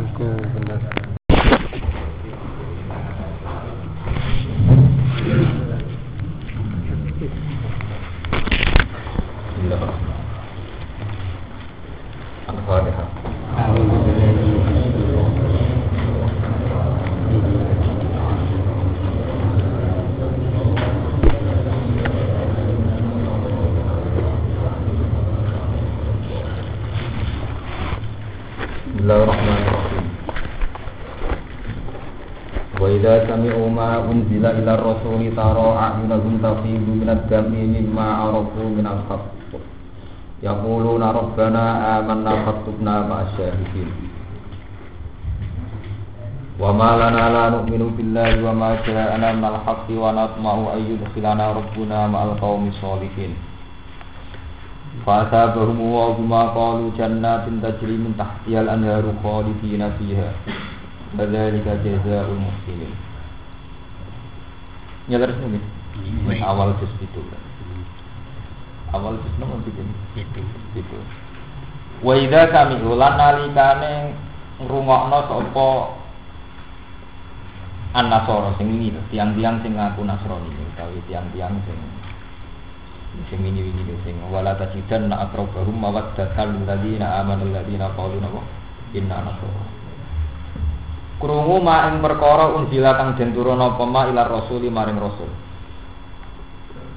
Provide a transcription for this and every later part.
Itu benar. Bismillah. أنزل إلى الرسول ترى أعينهم تفيض من الدم مما عرفوا من الحق يقولون ربنا آمنا فاكتبنا مع الشاهدين. وما لنا لا نؤمن بالله وما جاءنا من الحق ونطمع أن يدخلنا ربنا مع القوم الصالحين. فأثابهم الله ما قالوا جنات تجري من تحتها الأنهار خالدين فيها. فذلك جزاء المسلمين Ya terus nih, awal juz itu Awal juz nomor bikin Itu. itu. Wa idza kami ulan nalikane ngrungokno sapa an-nasara sing to, tiang-tiang sing ngaku Nasrani utawi tiang-tiang sing sing wingi-wingi to sing wala tajidan na aqrabahum mawaddatan lil ladina amanu ladina qalu napa inna nasara. Krungu ma ing perkara unjila kang den turuna apa ma ila rasuli maring rasul.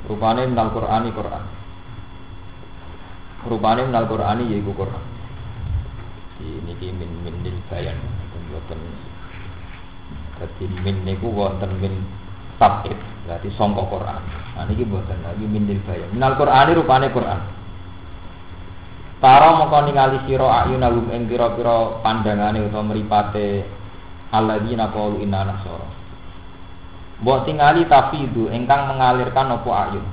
Rupane minal Qur'ani Qur'an. Rupane minal Qur'ani yaiku Qur'an. Ki min min lil bayan mboten dadi min niku wonten min tabid berarti sangka Quran. Nah niki mboten lagi min lil bayan. Minal Qur'ani rupane Quran. Tara mongko ningali sira ayunahum ing pira-pira pandangane utawa mripate alladzina qalu inna nasara. Mbok tingali tafidu ingkang mengalirkan apa ayun.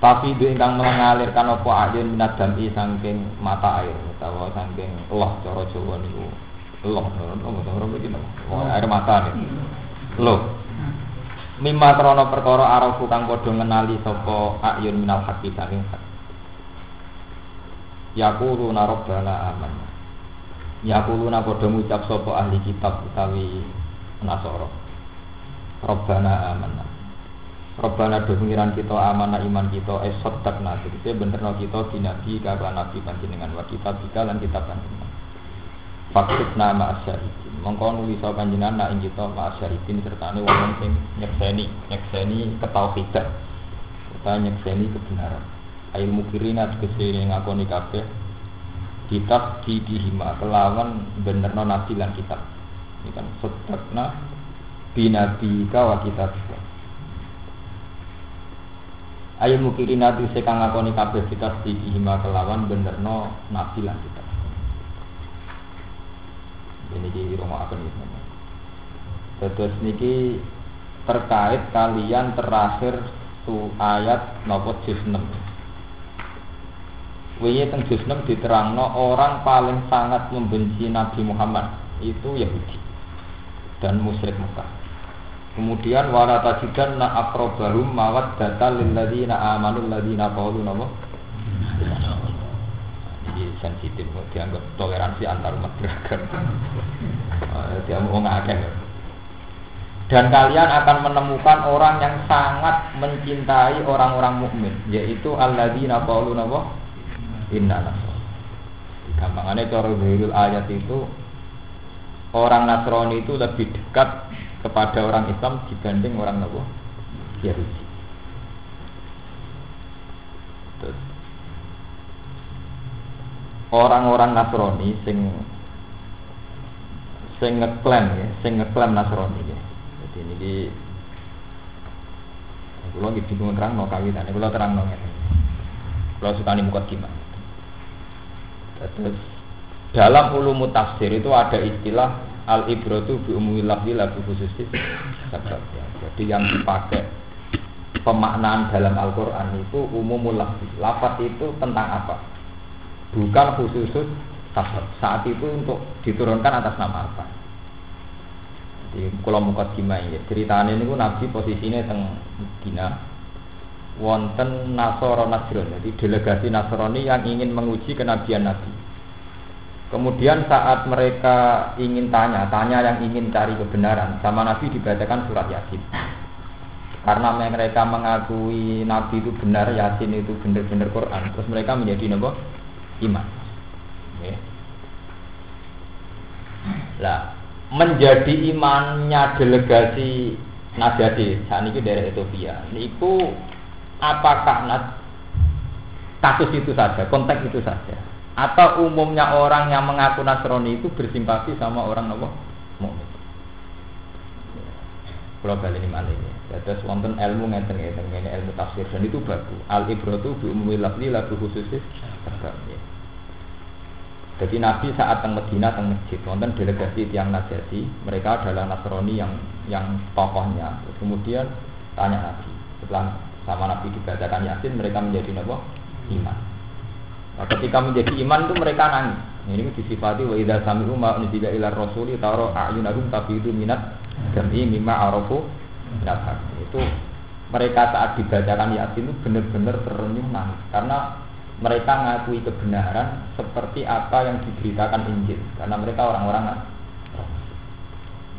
Tafidu ingkang mengalirkan apa ayun minat dami saking mata air utawa saking Allah cara Jawa niku. Allah, Allah, Allah, air mata nih. Loh, Mimma krana perkara arafu kang padha ngenali sapa ayun minal haqqi saking hak. Yaquluna rabbana amanna. Yaquluna padha ngucap sapa ahli kitab utawi Nasara. Rabbana amanna. Rabbana do kita amanah iman kita es sadaqna tegese benerno kita dinabi karo nabi panjenengan wa kita lan kitab panjenengan. Faktub nama asyahidin Mongko nulis panjenengan nak ing kita ma asyahidin sertane wong sing nyekseni nyekseni ketauhidan utawa nyekseni kebenaran Ail mukirina tegese ngakoni kabeh kitab di dihima kelawan benerno nabi lan kitab ini kan sedekna binabi wa kitab Ayo mukirina tegese kang ngakoni kabeh kitab di dihima kelawan benerno nabi lan kitab ini di rumah akan gitu. Terus niki terkait kalian terakhir su ayat nopo juz 6. Wingi teng juz 6 diterangno orang paling sangat membenci Nabi Muhammad itu Yahudi dan musyrik Mekah. Kemudian wala tajidan na akrobahum mawad data lil ladina amanu ladina qalu napa? Jadi sensitif dianggap toleransi antar umat beragama. Dia mau ngakeh. Dan kalian akan menemukan orang yang sangat mencintai orang-orang mukmin, yaitu alladzina qalu napa? Inna nasr. Gampangannya cara zahirul ayat itu orang Nasrani itu lebih dekat kepada orang Islam dibanding orang napa? Yahudi. Orang-orang Nasrani sing sing ngeklaim ya, sing ngeklaim Nasrani ya. Jadi ini kalau gitu bingung terang no kawitan, kalau terang no Kalau suka nih muka gimana? Terus dalam ulum tafsir itu ada istilah al ibratu bi umumil lafzi la bi khususis sebab ya. Jadi yang dipakai pemaknaan dalam Al-Qur'an itu umumul lafzi. Lafaz itu tentang apa? bukan khusus sabab saat itu untuk diturunkan atas nama apa di kalau muka ya ceritanya ini nabi posisinya teng Medina wonten Nasoro Nasron jadi delegasi Nasrani yang ingin menguji kenabian Nabi Kemudian saat mereka ingin tanya, tanya yang ingin cari kebenaran, sama Nabi dibacakan surat Yasin. Karena mereka mengakui Nabi itu benar, Yasin itu benar-benar Quran, terus mereka menjadi nopo iman. Ya. Lah, menjadi imannya delegasi Najati saat ini dari Ethiopia. Niku apakah kasus itu saja, konteks itu saja atau umumnya orang yang mengaku Nasrani itu bersimpati sama orang nopo mukmin. Kalau balik ini malah ini. Terus wonten ilmu ngeten ngeten ini ilmu tafsir dan itu bagus. Al ibratu bi ummi lafzi lagu khusus ya. Jadi Nabi saat teng Medina teng masjid wonten delegasi tiang Najasi, mereka adalah Nasrani yang yang tokohnya. Kemudian tanya Nabi. Setelah sama Nabi dibacakan Yasin mereka menjadi nopo? Iman. Nah, ketika menjadi iman itu mereka nangis. Ini disifati wa idza sami'u ma unzila ila rasuli taro a'yunahum itu minat jam'i mimma arafu Itu mereka saat dibacakan Yasin itu benar-benar terenyuh nangis. Karena mereka ngakui kebenaran seperti apa yang diberitakan Injil. Karena mereka orang-orang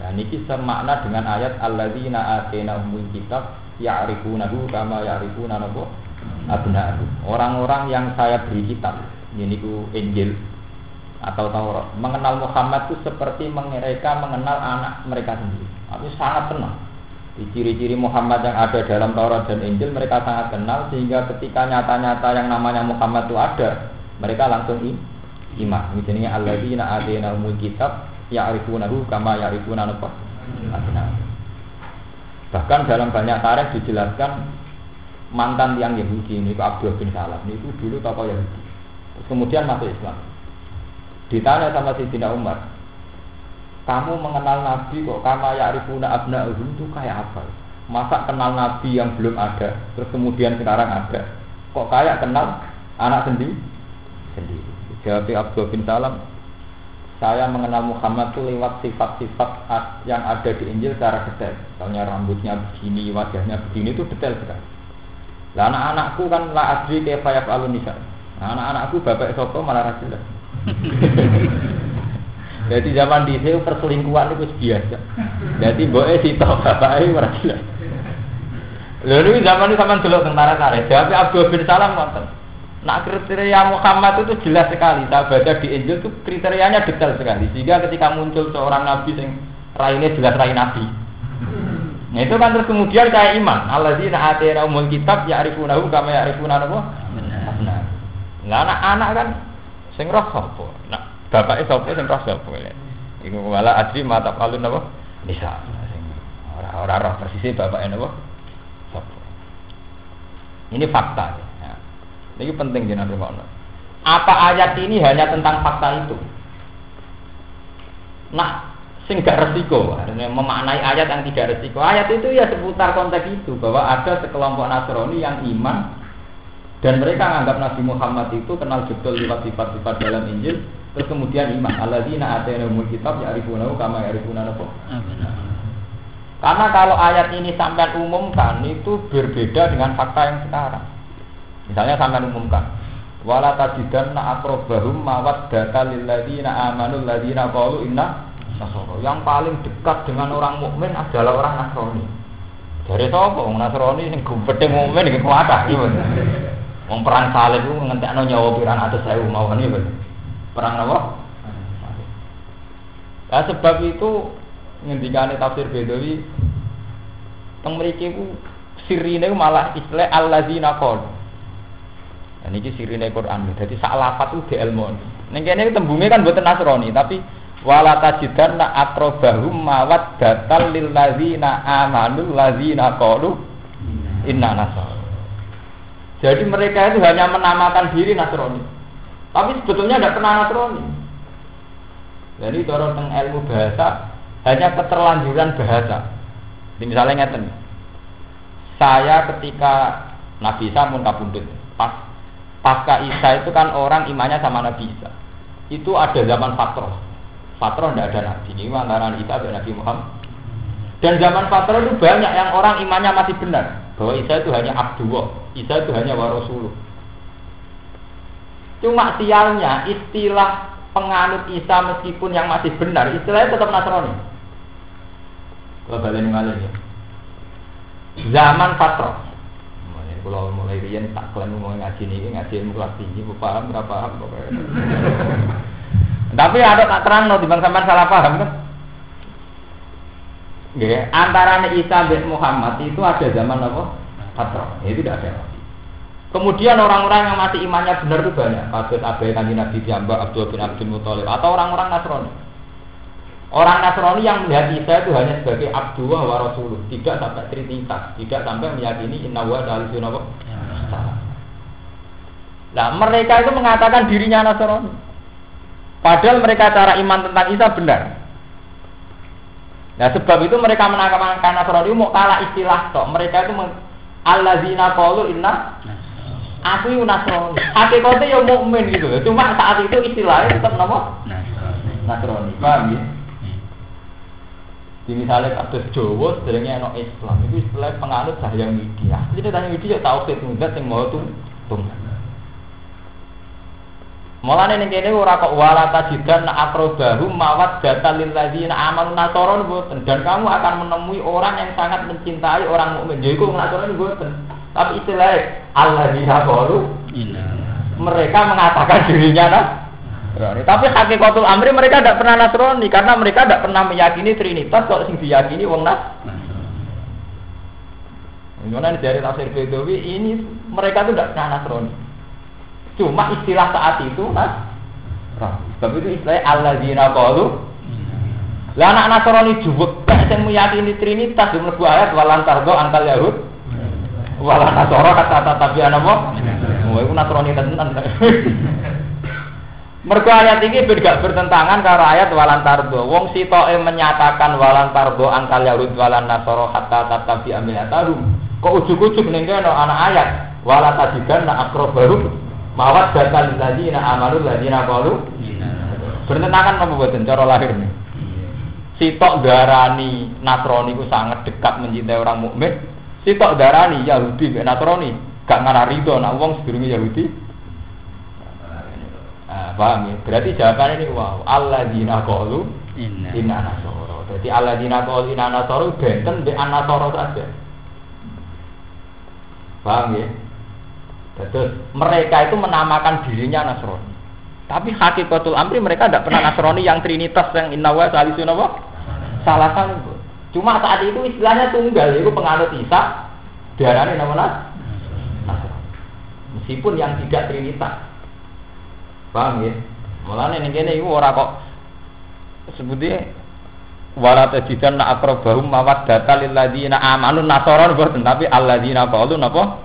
Nah, ini semakna dengan ayat alladzina atainahumul kitab ya'rifunahu kama ya'rifuna nabu abna'ahu. Orang-orang yang saya beri kitab, ini ku Injil atau Taurat, mengenal Muhammad itu seperti mereka mengenal anak mereka sendiri. Aku sangat kenal. Di ciri-ciri Muhammad yang ada dalam Taurat dan Injil mereka sangat kenal sehingga ketika nyata-nyata yang namanya Muhammad itu ada, mereka langsung iman. Misalnya alladzina atainahumul kitab ya'rifunahu kama ya'rifuna Bahkan dalam banyak tarikh dijelaskan mantan tiang Yahudi ini Abdul bin Salam ini itu dulu tokoh Yahudi. Terus kemudian masuk Islam. Ditanya sama si Sina Umar kamu mengenal Nabi kok kama ya'rifuna abna'uhum? Itu kayak apa? Masa kenal Nabi yang belum ada terus kemudian sekarang ada? Kok kayak kenal anak sendiri sendiri. Jawab Abdul bin Salam saya mengenal Muhammad itu lewat sifat-sifat yang ada di Injil secara detail. Misalnya rambutnya begini, wajahnya begini itu detail sekali. Lah anak-anakku kan la adri kaya fayak alun nisa. Nah, anak-anakku bapak sopo malah rasul. Jadi zaman di sini perselingkuhan itu biasa. Jadi boe sito bapake ora jelas. Lalu zaman itu sama dulu tentara kare. Jawab Abdul bin Salam nonton. Nah kriteria Muhammad itu jelas sekali. Saya baca di Injil itu kriterianya detail sekali. Sehingga ketika muncul seorang nabi yang raine jelas rai nabi. Nah itu kan terus kemudian kayak iman. Alladzina atayna umul kitab ya'rifunahu kama ya'rifuna apa? Benar. Lah anak-anak kan sing roh sapa? Nah, bapake sapa sing roh sapa ya. Iku wala adri mata kalun apa? Bisa. Ora ora roh persis bapake napa? Ini fakta ya. Ini penting jenengan rumah Apa ayat ini hanya tentang fakta itu? Nah, sing resiko memaknai ayat yang tidak resiko. Ayat itu ya seputar konteks itu bahwa ada sekelompok Nasrani yang iman dan mereka menganggap Nabi Muhammad itu kenal betul lewat sifat-sifat dalam Injil terus kemudian iman. Alladzina atainahumul kitab ya'rifunahu kama ya'rifuna apa karena kalau ayat ini sampai umumkan itu berbeda dengan fakta yang sekarang misalnya sampai umumkan wala tajidanna akrobahum mawad data lilladzina amanu ladzina qalu inna Nasoro. Yang paling dekat dengan orang mukmin adalah orang Nasrani. Dari sapa wong Nasrani sing gumpete mukmin iki kuwata iki. Wong perang salib ku ngentekno nyawa pirang atus sewu mawon iki. Perang apa? Nah, sebab itu ngendikane tafsir Bedawi teng mriki ku sirine malah istilah allazina qad. Dan ini sirine Quran. Jadi sak lafat ku dielmon. Ning kene tembunge kan boten Nasrani, tapi wala tajidanna aqrabahum mawaddatan lil ladzina amanu ladzina qalu inna nasara. Jadi mereka itu hanya menamakan diri Nasrani. Tapi sebetulnya tidak pernah Nasrani. Jadi cara teng ilmu bahasa hanya keterlanjuran bahasa. Jadi misalnya ngeten. Saya ketika Nabi Isa pun kabundut. Pas pasca Isa itu kan orang imannya sama Nabi Isa. Itu ada zaman Fatroh Patro tidak ada nabi ini antara Isa dan Nabi Muhammad. Dan zaman Patro itu banyak yang orang imannya masih benar bahwa Isa itu hanya Abdullah, Isa itu hanya Warosuluh. Cuma sialnya istilah penganut Isa meskipun yang masih benar, istilahnya tetap Nasrani. Kalau balik ya. Zaman Fatro. Kalau mulai rian tak klaim mau ngaji nih, ngaji ilmu kelas tinggi, paham berapa paham Tapi ada tak terang no, bang sampean salah paham kan? Ya, antara Isa bin Muhammad itu ada zaman apa? Fatro. Ya, itu tidak ada. Kemudian orang-orang yang masih imannya benar itu banyak. Kabet Abai Kanji Nabi Jamba, Abdul bin Abdul Muthalib atau orang-orang Nasrani. Orang Nasrani yang melihat Isa itu hanya sebagai Abdullah wa Rasulullah, tidak sampai trinitas, tidak sampai meyakini inna wa dalisun Nah, mereka itu mengatakan dirinya Nasrani. Padahal mereka cara iman tentang Isa benar. Nah, sebab itu mereka menangkap Nasrani mau kalah istilah tok. Mereka itu alladzina qalu inna Aku itu Nasrani. Hakikatnya ya mukmin gitu. Cuma saat itu istilahnya tetap nama Nasrani. Paham ya? Di misalnya kados Jawa sebenarnya no Islam itu istilah penganut cahaya media. Jadi cahaya media tahu ke tunggal yang mau tuh tunggal. Mulane ning kene ora kok wala tajidan akrobahu mawat data lil ladzina amanu nasaron boten dan kamu akan menemui orang yang sangat mencintai orang mukmin. Jadi kok nasaron boten. Tapi istilah Allah qalu mereka mengatakan dirinya Nasrani. Tapi hakikatul amri mereka tidak pernah Nasrani karena mereka tidak pernah meyakini Trinitas kalau sing diyakini wong Nas. Gimana dari tafsir Bedawi ini mereka itu tidak pernah Nasrani. Cuma istilah saat itu Nas. Tapi itu istilah Allah qalu lah anak Nasrani juwek sing meyakini Trinitas di mlebu ayat walantardo antal Yahud Wala nasoro kata tapi ana apa? Oh, iku nasrani tenan. Mergo ayat ini beda bertentangan karo ayat walan tardo. Wong sitoke menyatakan walan tardo angkal yahud walan nasoro hatta tatabi amilatarum. Kok ujuk-ujuk ning kene ana ayat wala tadikan na akrobarum mawat data ladzina amanu ladzina qalu bertentangan apa boten cara lahir nih. Sitok darani Nasrani ku sangat dekat mencintai orang mukmin, Sitok darani Yahudi mek Nasrani, gak ngarah rido nak wong sedurunge Yahudi. Ah, paham ya? Berarti jawabannya ini wow, alladzina qalu inna nasara. Jadi alladzina qalu inna nasara benten be anasara saja. Paham ya? Terus mereka itu menamakan dirinya Nasrani. Tapi hakikatul amri mereka tidak pernah Nasrani yang trinitas yang inna wa salisun apa? Salah satu. Cuma saat itu istilahnya tunggal, itu penganut Isa, diarani nama Meskipun yang tidak trinitas. Paham ya? Mulane ning kene iku ora kok sebutnya wala tajidan na akrabahum data lil ladina amanu nasaron boten tapi alladzina qalu napa?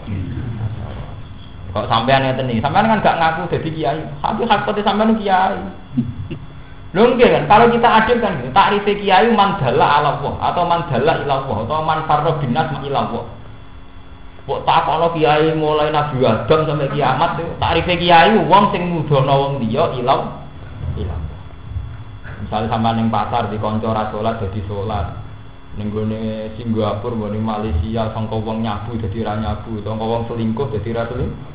Kok sampean ngeten iki? Sampean kan gak ngaku dadi kiai. Tapi hakikate sampean kiai. Lho kan, kalau kita adil kan gitu, takrif kiai mandala ala Allah atau mandala ila Allah atau man farra binas ma ila Allah. Kok takono kiai mulai Nabi Adam sampai kiamat itu takrif kiai wong sing nudono wong liya ila ila. Misalnya sama neng pasar di konco ra salat dadi salat. Ning gone Singapura, gone Malaysia sangka wong nyabu dadi ra nyabu, sangka wong selingkuh dadi ra selingkuh.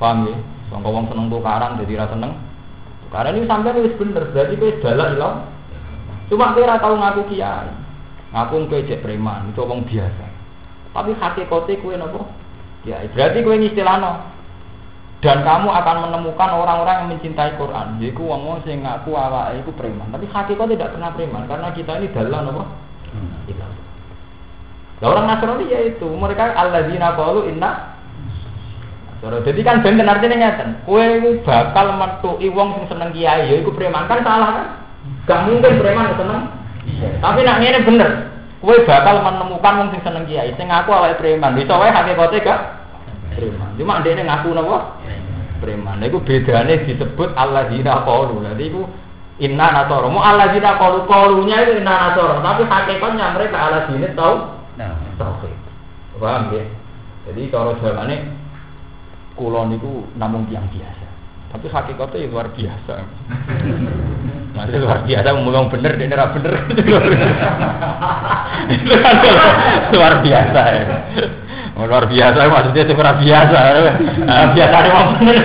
Paham ya? Sangka wong seneng tukaran dadi ra seneng karena ini sampai nulis bener, berarti kowe dalan ilang. Cuma kowe tau ngaku kiai. Ngaku kowe cek preman, itu wong biasa. Tapi hati kote kowe nopo? Kiai. Berarti kowe ngistilano. Dan kamu akan menemukan orang-orang yang mencintai Quran. Yaitu wong wong sing ngaku awake iku preman. Tapi hati kau tidak pernah preman karena kita ini dalan nopo? Ilang. Nah, orang Nasrani ya itu mereka alladzina qalu inna jadi kan benten artinya ngeten, kue bakal metuki wong sing seneng kiai, ya iku preman kan salah kan? Gak mungkin preman seneng. Tapi nak ngene bener, kue bakal menemukan wong sing seneng kiai, sing ngaku awake preman. Bisa wae hakikate gak preman. Cuma ndekne ngaku napa? Preman. Nah, iku bedane disebut alladzina qalu. Dadi iku inna nasara. Mu alladzina qalu qalunya itu inna nasara, tapi hakikatnya mereka alladzina tau nah. tauhid. Paham ya? Jadi cara jawabannya kulon itu namun tiang biasa. Tapi hakikatnya ya luar biasa. Masih luar biasa ngomong bener, dia nera bener. itu kan luar biasa ya. Luar biasa maksudnya itu luar biasa. Nah, biasa memang bener.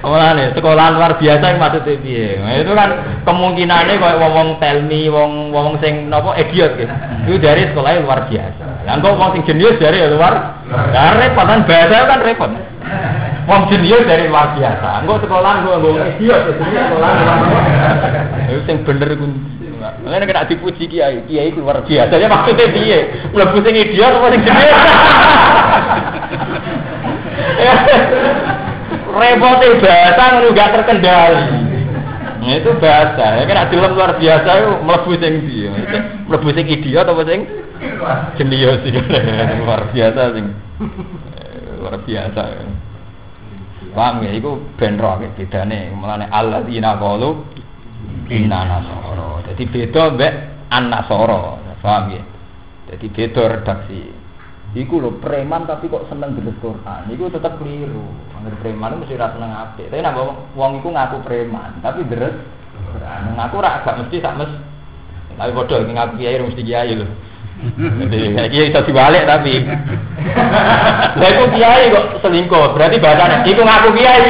Mulane sekolah luar biasa yang maksudnya piye? Nah, itu kan kemungkinannya kayak wong telmi, wong wong sing napa idiot gitu. Itu dari sekolah luar biasa. Lah kok wong sing jenius dari luar. Lah repot kan bahasa kan repot. Wong jenius dari luar biasa. Engko sekolah gua ngomong idiot sekolah luar biasa. Itu sing bener ku. Makanya kena dipuji kiai, kiai itu luar biasa. Ya maksudnya piye? Mlebu sing idiot apa sing jenius? repotnya bahasa ngono gak terkendali. Nah, itu bahasa. Ya kan ada luar biasa itu mlebu sing ndi. Mlebu sing idiot apa sing jenius sih. luar biasa sing luar biasa. Paham ya, itu benro bedane mulane alladzina qalu inna nasara. Jadi beda mbek an nasara. Paham ya? Jadi beda redaksi. Iku lho preman tapi kok seneng deres Quran. Iku tetap keliru. Angger preman mesti ra seneng apik. Tapi nek wong iku ngaku preman, tapi deres Quran. Ngaku ra gak mesti sak mes. Tapi padha ngaku kiai mesti kiai lho. Jadi kiai bisa dibalik tapi. Lah iku kiai kok selingkuh. Berarti bahasane iku ngaku kiai.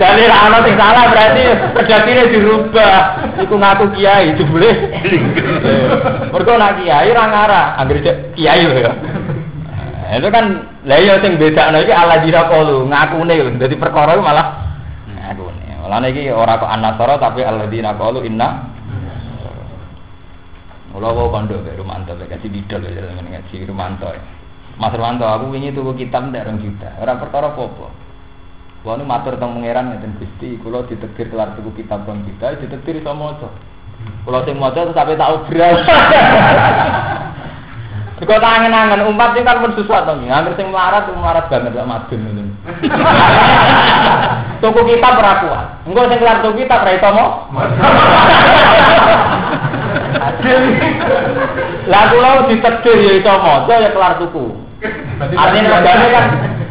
Jadi ra ono sing salah berarti redaksine dirubah. Iku ngaku kiai jebule. Mergo nak kiai ra ngarah, anggere kiai lho ya. Nah, itu kan lah ya sing bedakno iki ala dira qalu, ngakune lho. Dadi perkara malah ngakune. Mulane iki ora kok anasara tapi alladzina qalu inna Mula wae kondo be Rumanto be kasih bidol ya ngaji Rumanto. Mas Rumanto aku wingi tuku kitab ndak 2 juta. Ora perkara apa-apa. Kulo nu matur teng pangeran ngeten Gusti, kula ditektir kelar tuku kitab 2 juta, ditektir iso maca. Kulo sing maca sampe tak obral. Kok tangan-tangan umat ini kan pun susah to nggih. Angger sing melarat melarat banget gak madun ngono. Tuku kitab ora kuat. Engko sing kelar tuku kitab ora iso mo. Lah kula ditetir ya iso maca ya kelar tuku. Artinya regane kan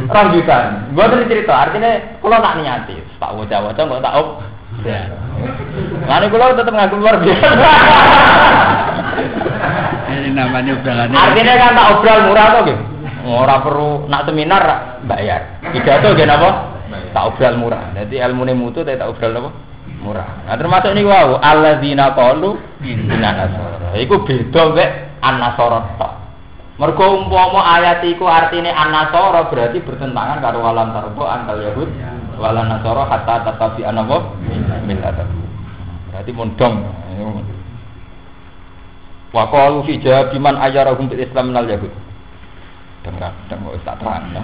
rong juta. Mboten cerita, artinya kula tak niati, tak waca-waca kok tak op. Lalu kula tetep ngaku luar biasa. Ini namanya obrolannya. Artinya kan tak obral murah tuh gitu. Ora perlu nak seminar bayar. Pidato nggih napa? Tak obral murah. Jadi ilmune mutu tak obral napa? Murah. Nah termasuk ini wow, alladzina qalu inna nasara. Iku beda mek an-nasara tok. Mergo umpama ayat iku artine an-nasara berarti bertentangan karo walan tarbo antal yahud walan nasara hatta tatabi anapa millat. Berarti mondong. Wa qalu fi jawabiman ayyarahum bil Islam minal yahud. Dengar, dengar tak terang ya.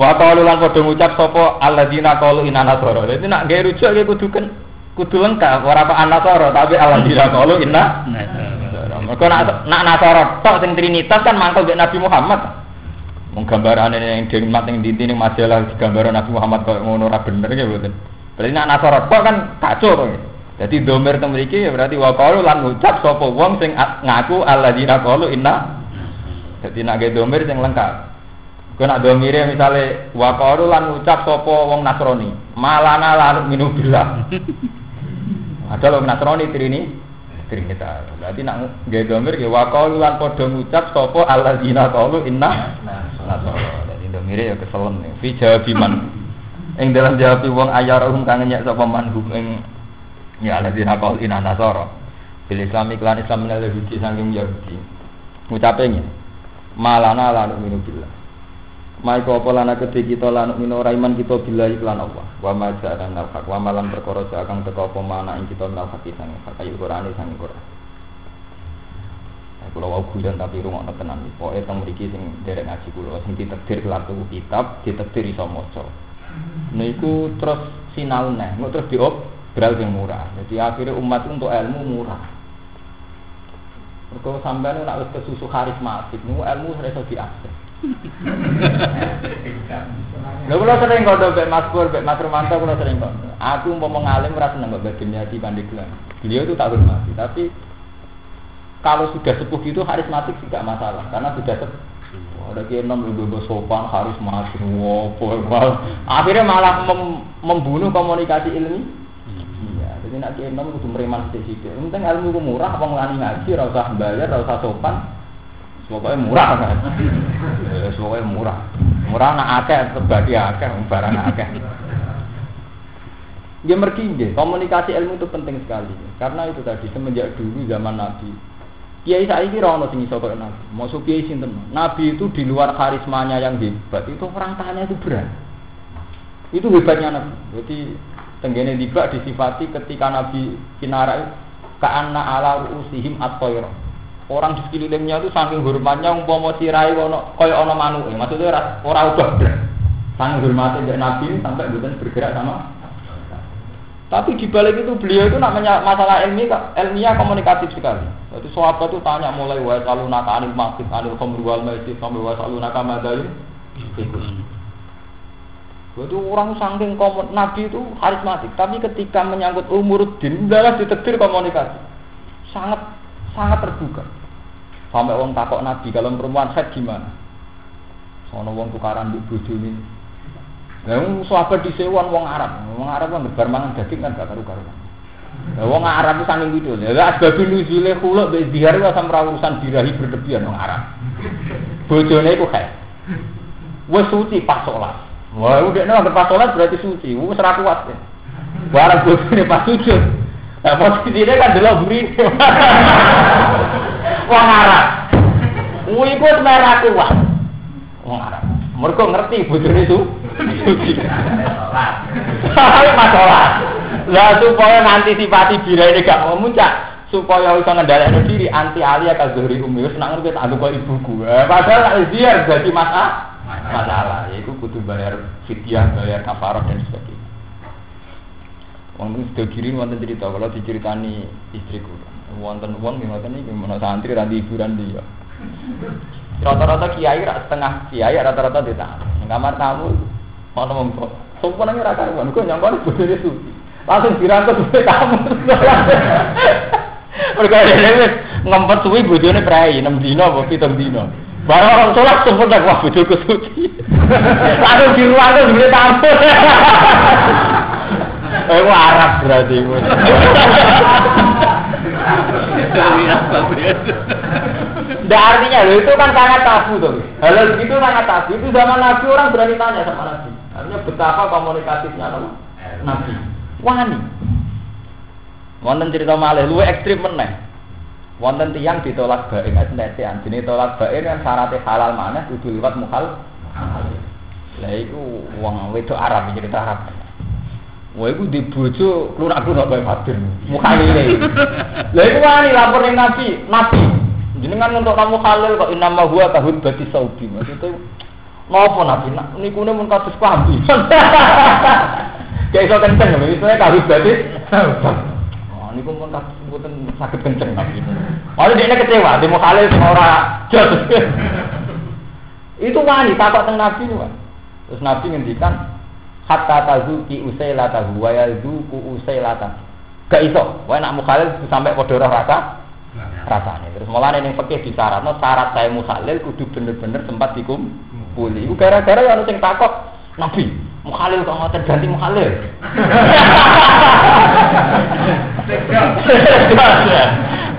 Wa qalu lan padha ngucap sapa alladzina qalu inna nasara. Dadi nak gawe rujuk iki kudu kan kudu lengkap ora kok anasara tapi alladzina qalu inna nasara. Mergo nak nak nasara tok sing trinitas kan mangkel mek Nabi Muhammad. Mung gambarane yang dimat ning dinti ning majalah gambaran Nabi Muhammad kok ngono ora bener ya mboten. Berarti nak nasara tok kan kacau. Jadi domir teng ya berarti wa qalu lan ngucap sapa wong sing ngaku alladzina qalu inna. Jadi nak gawe domir sing lengkap. Kau nak domire misalnya wakaru lan ngucap sopo wong Nasrani, malana larut minum bila. Ada wong Nasrani trini trinitas. Berarti nak gaya domir gaya wakaru lan podo ngucap sopo Allah zina kalu inna nasoro. Jadi domire ya keselen nih. Fi jawabiman. Ing dalam jawab wong ayarum kangen nyak sapa manhum ing ya Allah zina kalu inna nasoro. Bil Islam iklan Islam menel Yahudi saking Yahudi. Ngucape ngene. Malana larut minum bila. Maiko apa lana kedhe kita lan mino raiman kita billahi lan Allah. Wa ma ja'ana nal haq wa malan perkara akan teka apa mana ing kita nal haq sang hak ayu Qur'an sang Qur'an. Kula wau guyon tapi rungokno tenan. Pokoke teng mriki sing derek ngaji kula sing ditakdir kelar tuku kitab, ditakdir iso maca. Niku terus sinau neh, terus diop beral sing murah. Jadi akhirnya umat untuk ilmu murah. Mergo sampean nek wis kesusu karismatik, niku ilmu iso diakses. Lha kula sering kondo mbek Mas Pur, mbek Mas Romanto kula sering kondo. Aku umpama ngalim ora seneng Mbak Dimyati Pandeglang. Beliau itu tak hormati, tapi kalau sudah sepuh itu karismatik tidak masalah karena sudah sepuh. Ada kiai enam ibu sopan, karismatik, wopo, akhirnya malah mem membunuh komunikasi ilmi. Iya, jadi nak kiai enam itu mereman sedikit. Penting ilmu itu murah, apa ngelani ngaji, rasa bayar, rasa sopan, Pokoknya murah kan. Ya, murah. Ora anak akeh sebadi akeh barang akeh. Ya mergi nggih, komunikasi ilmu itu penting sekali. Karena itu tadi semenjak dulu zaman Nabi. Kiai saiki ora ono sing iso kaya Nabi. Maksud kiai? Nabi itu di luar karismanya yang hebat, itu orang tanya itu berat. Itu hebatnya Nabi. Jadi tenggene tiba disifati ketika Nabi kinara ka'anna ala usihim at-tayr. Orang di sekelilingnya itu saking hormatnya umpama sirai ono kaya ono manuke. Maksudnya ora ubah berat. Saking hormatnya Nabi sampai bergerak sama tapi di balik itu beliau itu namanya masalah ilmiah, ilmiah komunikatif sekali. Jadi sahabat itu tanya mulai wa naka anil masjid anil khamr wal maisir sampai wa naka madalim. Jadi orang saking komun, Nabi itu karismatik, tapi ketika menyangkut umur din, adalah ditetir komunikasi. Sangat sangat terbuka. Sampai orang takok Nabi kalau perempuan head gimana? Soalnya orang tukaran di bojo ini, Yang sahabat disewan wong Arab. Wong Arab kan bar mangan daging kan gak karu-karuan. Lah wong Arab itu saking gitu. Ya asbabun nuzule khuluq be dihar wa sam urusan birahi berlebihan wong Arab. Bojone iku kae. Wes suci pas salat. Wah, udah nek pas salat berarti suci. Wes ora kuat. Barang bojone pas sujud. Nah, posisinya kan delok buri. Wong Arab. Wih, kok merah kuat. Wong Arab. Mereka ngerti bojone itu. Masalah. Lah supaya ngantisipati bila ini gak mau muncak supaya bisa ngendalikan diri anti alia kazuri umi wis nak ngerti tak kok ibuku. Eh, padahal dia jadi masalah. Masalah yaiku kudu bayar fidyah, bayar kafarah dan sebagainya. Wong sudah kirim wonten cerita kalau diceritani istriku. Wonten wong ngoten iki menawa santri ra hiburan dia. Rata-rata kiai setengah kiai rata-rata di kamar tamu Ono wong kok. Sopan ora karuan, kok nyangkone bojone suci. Langsung dirangkut duwe tamu. Mergo dhewe ngempet suwi bojone prei 6 dina apa 7 dina. Barang orang sholat sumpah tak wah bojoku suci. Langsung dirangkut duwe tamu. Eh, Arab berarti. Tidak artinya loh itu kan sangat tabu tuh. Hal itu sangat tabu. Itu zaman Nabi orang berani tanya sama Nabi. Artinya betapa komunikatifnya nama Nabi. Wani. Wonten cerita malih luwe ekstrim meneh. Wonten tiang ditolak baik netean. Jadi tolak baik kan syaratnya halal mana kudu liwat muhal. Lah iku wong wedok Arab cerita Arab. Wah, iku di bojo klunak-klunak bae fatir. Mukhalile. Lah iku wani lapor ning Nabi, Nabi. Jenengan untuk kamu halal kok inama huwa tahud bati saudi. Maksudnya Ngopo nabi? Niku mun kados klambi. Kayak iso kenceng itu kados berarti. Oh, niku mun kados mboten saged kenceng nabi. Oleh dia kecewa, dia mau kalah sama ora jos. Itu wani takut teng nabi. Terus nabi ngendikan hatta tazuki usailatahu wa yazuku usailatahu. Gak iso, wae nak mukhalil sampai padha rasa rasanya. Terus malah ning fikih disyaratno syarat saya mukhalil kudu bener-bener sempat dikum Buli. Iku gara-gara ya sing takok Nabi, Mukhalil kok ngoten ganti Mukhalil.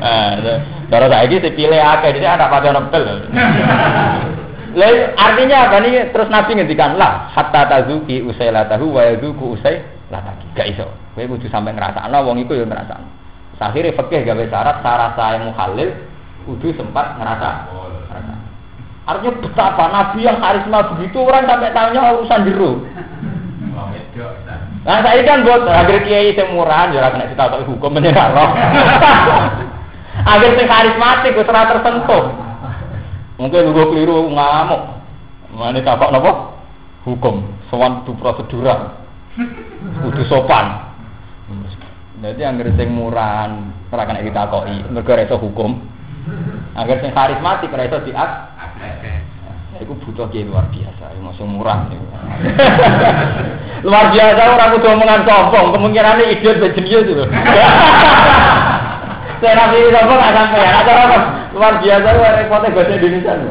Cara saiki dipilih akeh, jadi anak pada nebel. Lalu artinya apa nih? Terus Nabi ngendikan lah, hatta tazuki usai latahu wa yazuku usai lataki. Gak iso. Kowe kudu sampai ngrasakno wong iku ya ngrasakno. Akhirnya fikih gawe syarat syarat saya mukhalil kudu sempat ngerasa Artinya betapa Nabi yang karisma begitu orang sampai tanya urusan jeru. Nah saya kan buat agar kiai yang murah, jangan ya kena kita hukum menyerah agar yang karismatik, serah tersentuh. Mungkin lu keliru ngamuk. Mana tak nopo? Hukum, soal itu prosedural, kudu sopan. Jadi yang murah, serah kena kita koi, mereka hukum. Agar yang karismatik, rasa diak, Iku butuh kiai luar biasa, yang masuk murah. luar biasa orang butuh omongan sombong, ini idiot berjenius itu. Saya nabi sombong nggak sampai ya, ada apa? Luar biasa lu repotnya bahasa Indonesia lu.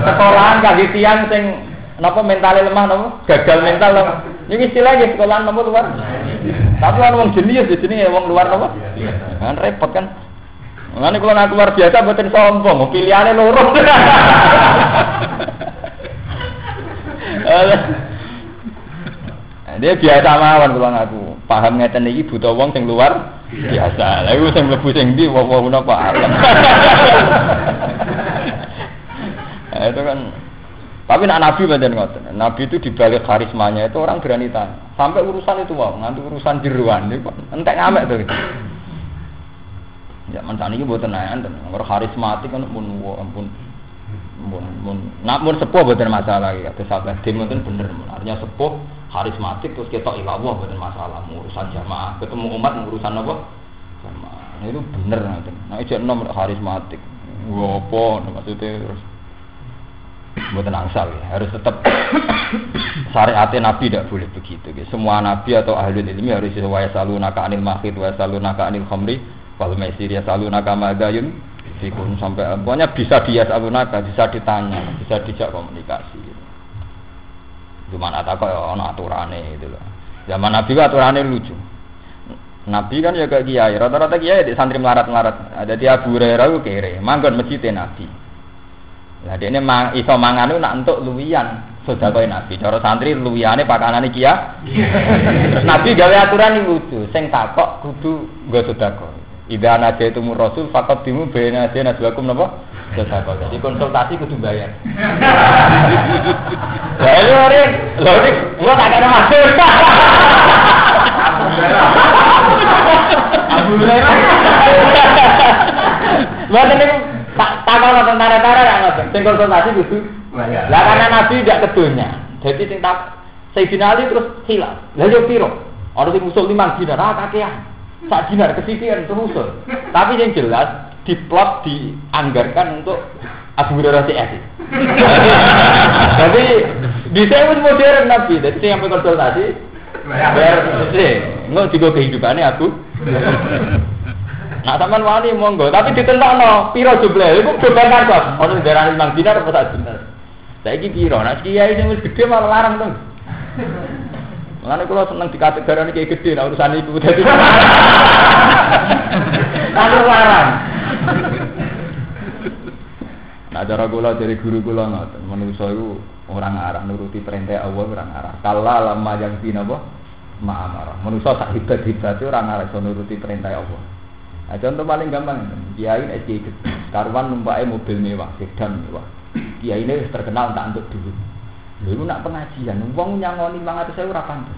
Sekolahan kaki tiang sing Napa mentalnya lemah napa? Gagal mental loh. Ini istilahnya sekolahan napa luar. Tapi orang wong jenius di sini ya wong luar napa? Kan repot kan. Ngene kula nak luar biasa mboten sombong, pilihannya loro. Dia biasa mawon kula ngaku. Paham ngeten iki buta wong sing luar biasa. Lah iku sing mlebu sing ndi wong-wong napa alam. Nah, itu kan tapi nak Nabi badan ngoten. Nabi itu dibalik karismanya itu orang berani tanya. Sampai urusan itu wow, nganti urusan jeruan itu entek ngamek tuh. Ya mencani ini buat tenayan dan orang karismatik kan pun ampun mun mun nak mun sepuh buatan masalah ya terus sahabat tim itu bener. Artinya sepuh karismatik terus kita ilawah buatan masalah. Urusan jamaah ketemu umat urusan apa? Jamaah. Nah, itu bener nanti nah itu nomor karismatik. Apa maksudnya terus buatan angsal ya. Harus tetap syariatnya nabi tidak boleh begitu ya. semua nabi atau ahli ilmi harus sesuai selalu naka anil mahid wa selalu naka anil khamri wal maisir ya. Selalu naka magayun Fikun sampai pokoknya bisa dia alunaka, bisa ditanya, bisa dijak komunikasi. Cuma ada kok ya ono aturane itu loh. Zaman Nabi aturane lucu. Nabi kan ya kayak kiai, rata-rata kiai di santri melarat-melarat. Ada dia Abu Hurairah ku kere, manggon masjid Nabi. Lah dia ini mang, iso mangan nak untuk luwian sedekah Nabi. Cara santri luwiyane pakanane kia. Terus Nabi gawe aturan lucu, sing takok kudu nggo sedekah. Ida naja itu rasul fakat timu bena dia najwakum napa? Jadi konsultasi kudu bayar. Ya ini orang, lho ini gua tak ada masuk. Buat ini tak takal nonton tara-tara ya nonton. Sing konsultasi kudu bayar. Lah karena Nabi tidak kedunya. Jadi sing Sayyidina Ali terus hilang. Yo piro? Orang sing usul limang dinar, ah kakean sak dinar kesisian terusul. Tapi yang jelas diplot dianggarkan untuk Hurairah CS. Jadi bisa pun modern Nabi. Jadi saya sampai konsultasi bayar. Nggak juga kehidupannya aku. Nah, sampean wani monggo, tapi ditentokno piro jumlah. Iku beban kan, ono darani 5 dinar apa sak dinar. Saiki piro? Nah, kiai sing wis gedhe malah larang to. Mengenai kalau seneng dikategorikan kayak gede, nah urusan itu jadi Lalu larang. Nah cara kula dari guru kula ngoten, manusa iku orang arah nuruti perintah Allah orang arah. Kala lama yang dina apa? Ma'amara. Manusa sak hebat-hebat orang arah iso nuruti perintah Allah. Nah, contoh paling gampang, kiai gede, karuan numpake mobil mewah, sedan mewah. Kiai ini terkenal tak untuk dulu. Lalu nak pengajian, uang nyangoni mangat saya ora pantes.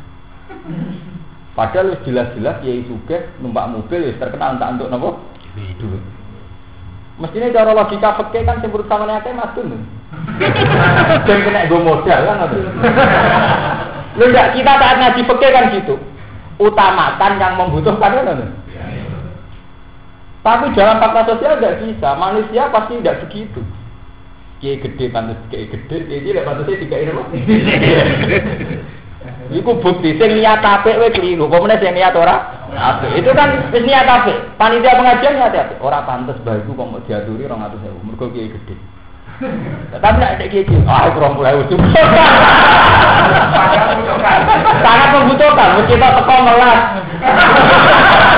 Padahal jelas-jelas kiai juga numpak mobil wis terkenal tak untuk nopo duit. Mestinya cara logika fakir kan sing sama akeh mas tuh. Dan kena gue modal kan apa? Lu enggak kita saat ngaji fakir kan gitu. Utamakan yang membutuhkan kan Tapi dalam fakta sosial tidak bisa. Manusia pasti tidak begitu. Kiai gede pantas kiai gede, kiai cilik pantasnya tiga ini Iku bukti sing niat apik kowe keliru. Meneh sing niat ora apik. Itu kan wis niat apik. Panitia pengajian niat apik. Ora pantes bae kok mau diaturi 200.000. Mergo kiai gede. Tapi nek cek kiai, ah 20.000 cukup. Sangat membutuhkan, mesti kita teko melas.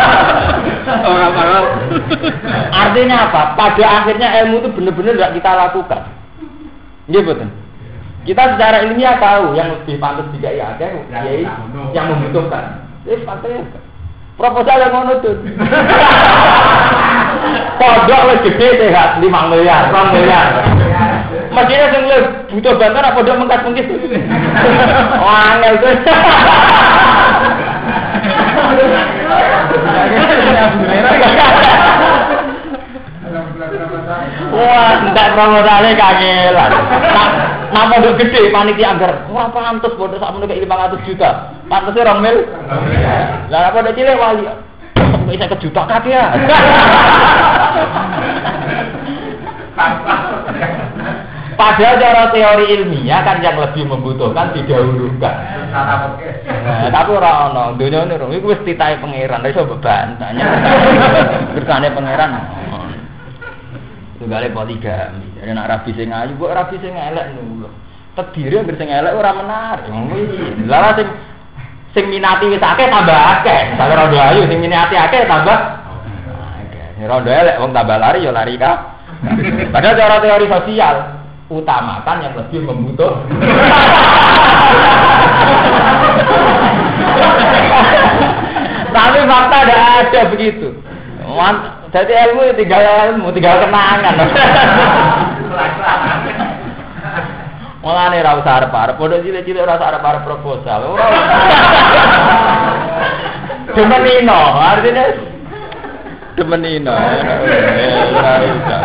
Orang. Artinya apa? Pada akhirnya ilmu itu benar-benar tidak kita lakukan. Iya betul. Kita secara ilmiah tahu yang lebih pantas jika ya ada ya, yang membutuhkan. Jadi pantasnya proposal yang ngono tuh. Pondok lebih gede sehat 5 miliar, 2 miliar. Mestinya sing butuh bantuan apa pondok mengkas mungkin. Oh, angel tuh. Wah, ndak promosane kangelan. Nah, modal gede panitia anggar. Ora pantes bodoh sakmono kayak 500 juta. Pantese 2 mil. Lah apa cilik wali. Kok bisa kejuta kaki ya. Padahal cara teori ilmiah kan yang lebih membutuhkan didahulukan. Nah, tapi orang ono, dunia ini itu wis titahe pangeran, iso bebantanya. Berkane pangeran. Tunggale poligami. Jadi nak rabi sing ayu, kok rabi sing elek lho. Terdiri yang sing elek ora menarik. Lah sing sing minati wis akeh tambah akeh. Sak rondo ayu sing minati akeh tambah akeh. Rondo elek wong tambah lari ya lari ka. Padahal cara teori sosial, utamakan yang lebih membutuh. Tapi fakta ada ada begitu. Jadi ilmu ya tinggal ilmu, tinggal kenangan. Mulane ra usah arep-arep, padha cilik-cilik ora usah arep-arep proposal. Demenino, artinya demenino. Ora usah.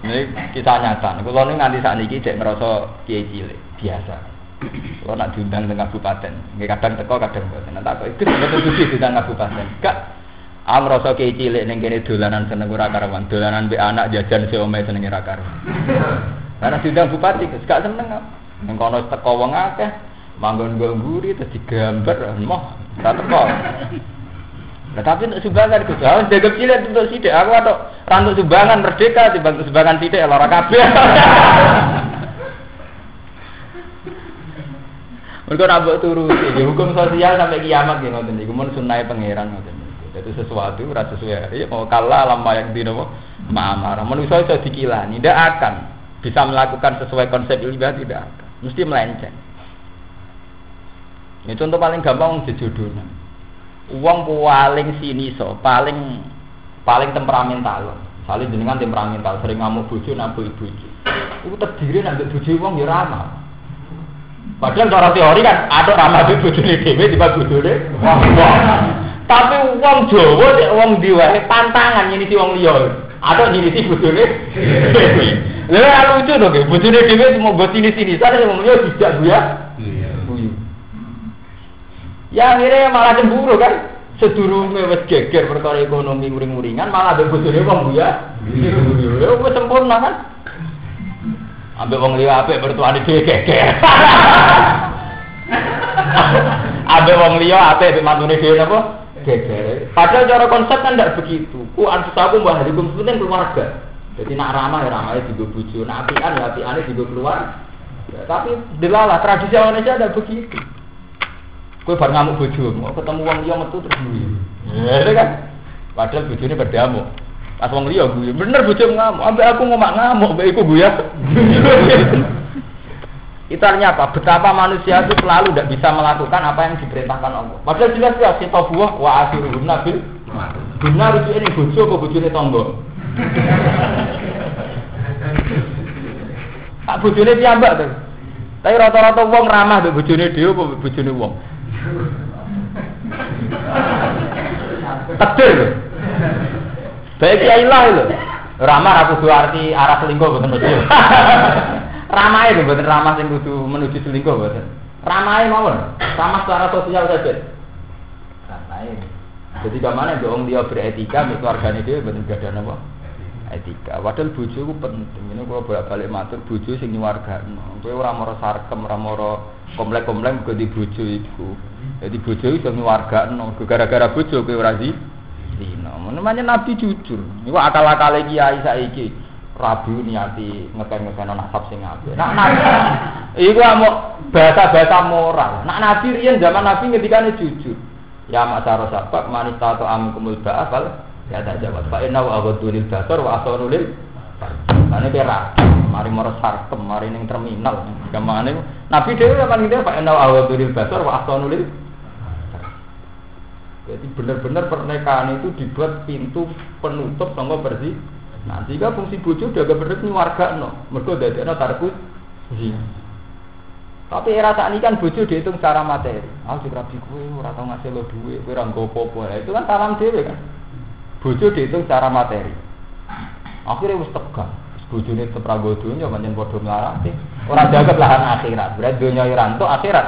Ini kisah nyata. Kalau ini nganti saat ini cek ngerasa kiai cilik biasa. Kalau nak diundang dengan kabupaten, nggak kadang teko kadang boten. Nanti aku itu betul betul diundang kabupaten. Gak, am rasa kiai cilik neng kene dolanan seneng ora karuan, dolanan be anak jajan si omai seneng ora karuan. Karena diundang bupati, gak seneng. Neng kono teko wong akeh, manggon ngguri terus digambar, moh, ora teko. Nah, tapi untuk sumbangan itu harus jaga cilik untuk sidik. Aku atau rantuk sumbangan merdeka dibantu sumbangan sidik lara kabeh. Mereka nabok turu, ya hukum sosial sampai kiamat ya ngoten niku mun sunnahe pangeran ngoten niku. Jadi sesuatu ora sesuai ya mau kalah lama yang di nopo ma'amara. Manusia itu dikilani, tidak akan bisa melakukan sesuai konsep ilmiah tidak akan. Mesti melenceng. Ini contoh paling gampang jejodonan. Uang paling sini so, paling paling temperamental. Misalnya jenengan temperamental, sering ngamuk bojo nabuk ibu. Itu terdiri nanti bojo uang ya ramah. Padahal cara teori kan ada ramah di bojone dhewe tiba bojone wong Tapi wong Jawa nek wong diwae pantangan ini si wong liya. Ada ini si bojone. Lha lucu to ge bojone dhewe mau buat sini sini sana wong liya tidak ya. Ya akhirnya malah cemburu kan. Sedurunge wis geger perkara ekonomi muring-muringan malah ada bojone wong bu ya. Wis sempurna kan. Ambek wong liya apik bertuane dhewe geger. Ambek wong liya apik mbek mantune dhewe napa? Geger. Padahal cara konsep kan tidak begitu. Ku antus aku mbah hadikum penting keluarga. Jadi nak ramah ya ramah juga bojo, nak apian ya apiane juga keluar. Ya, tapi delala tradisi Indonesia ada begitu. Kue bar ngamuk bojo, ketemu wong liya metu terus guyu. Ya kan. Padahal bojone berdamuk. Pas wong liya guyu, bener bojo ngamuk, ambek aku ngomak ngamuk, ambek iku guyu. Itu artinya apa? Betapa manusia itu selalu tidak bisa melakukan apa yang diperintahkan Allah. Padahal jelas jelas kita buah wa akhiruhum nabil. Benar itu ini bojo apa bojone tonggo? Tak bojone piyambak tuh. Tapi rata-rata wong ramah mbek bojone dhewe apa bojone wong? Takdir lho. Baik kiai lah lho. Ramah aku kudu arti arah selingkuh boten bojo. Ramah itu boten ramah sing kudu menuju selingkuh boten. Ramah mawon. Ramah secara sosial saja. Ramah. Jadi ke mana dong dia beretika, mbek keluargane dhewe boten gadah napa? Etika. Padahal bojo ku penting. Ini kalau bolak-balik matur bojo sing nyuwargakno. Kowe ora mara sarkem, ora mara komplek-komplek mergo di bojo iku. Jadi bojo iso nyuwargakno. Gara-gara bojo kowe ora di zina. Namanya Nabi jujur. Iku akal-akale kiai saiki. Rabi niati ngeken-ngeken nasab sing apik. Nak nabi iku mau bahasa-bahasa moral. Nak nabi riyen zaman nabi ngendikane jujur. Ya masyarakat sabab manista atau amkumul ba'afal ya tak jawab Pak Inna wa aghaddu lil basar wa lil Ane kira mari moro sarkem mari ning terminal kemane Nabi dhewe kan ngene Pak Inna wa aghaddu lil basar wa asanu lil jadi benar-benar pernikahan itu dibuat pintu penutup sangka bersih. Nah, jika fungsi bojo udah gak bener warga no, mereka udah ada tarkus. Tapi era saat ini kan bojo dihitung secara materi. Ah, si rabi kue, ora tau ngasih lo duit, kue ranggo popo. Itu kan salam dewe kan. Bojo dihitung secara materi. Akhirnya wis tegang. Bojone seprago dunya pancen padha mlarati. Ora jaga lahan akhirat. Berarti dunya ora entuk akhirat.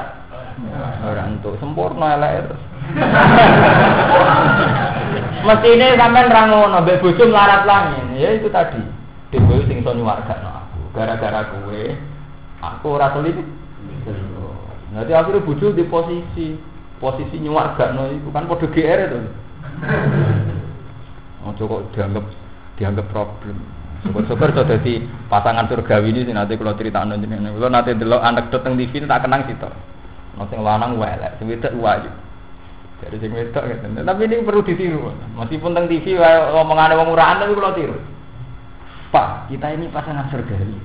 Ora entuk sempurna elek. Mesti ini sampean ra ngono, mbek bojo melarat langit. Ya itu tadi. Dewe sing iso nyuwargakno aku. Gara-gara kowe aku ora selingkuh. Nanti akhirnya bojo di posisi posisi nyuwargakno iku kan padha GR itu. Ojo kok dianggap dianggap problem. Syukur-syukur so dadi pasangan surgawi ini sing nanti kalau cerita jenengan. Nanti delok anekdot teng TV tak kenang situ. Ono sing lanang welek, sing wedok wayu. Dari sing wedok gitu. Tapi ini perlu ditiru. Meskipun tentang TV omongan wong murahan tapi kalau tiru. Pak, kita ini pasangan surgawi.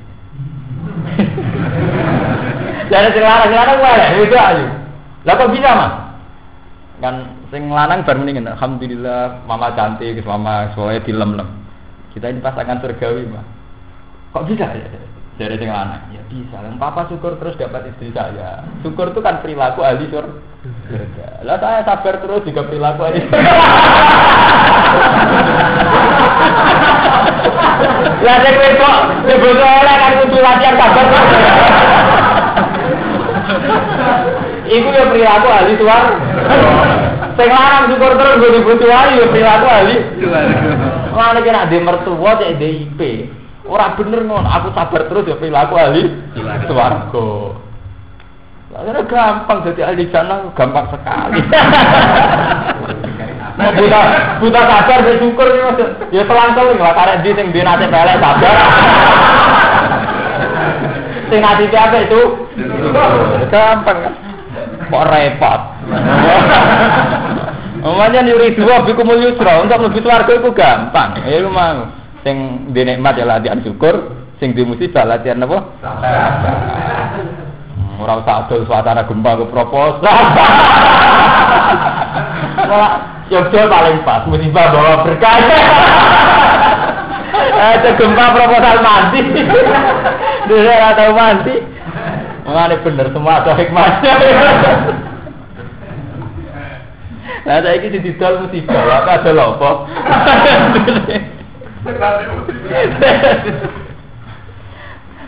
Jadi sing lanang sing lanang itu ayo. Lah kok bisa, Mas? Kan sing lanang baru mendingan alhamdulillah mama cantik, mama soalnya dilem-lem. Kita ini pasangan surgawi, Mas. Kok bisa ya? Jadi sing lanang, ya bisa. Yang papa syukur terus dapat istri saya. Syukur itu kan perilaku ahli surga. Lah saya sabar terus juga perilaku ahli Lah sing kok sebut oleh kan kudu latihan sabar. Iku ya perilaku ahli tuar. Sing lanang syukur terus gue dibutuh ya perilaku ahli. Mana kira di mertua cek DIP. Orang bener ngon, aku sabar terus ya perilaku ahli swarga. Lah gampang jadi ahli jannah gampang sekali. Mau buta buta sabar bersyukur ya ya selang-seling lah karena di sing dinate pelek sabar. Sing ati apa itu? Gampang kan. Kok repot. Umumnya nyuri dua bikumul yusra untuk lebih swarga itu gampang. Ya lu mau sing di nikmat ya latihan syukur, sing di musibah latihan apa? Hmm, ora usah adol suasana gempa ke proposal. Yogyo paling pas, musibah bawa berkah. Ada gempa proposal mati. Dia tahu mati. Mengenai bener semua ada hikmahnya. Nah, saya ini didol musibah, apa ada lopo.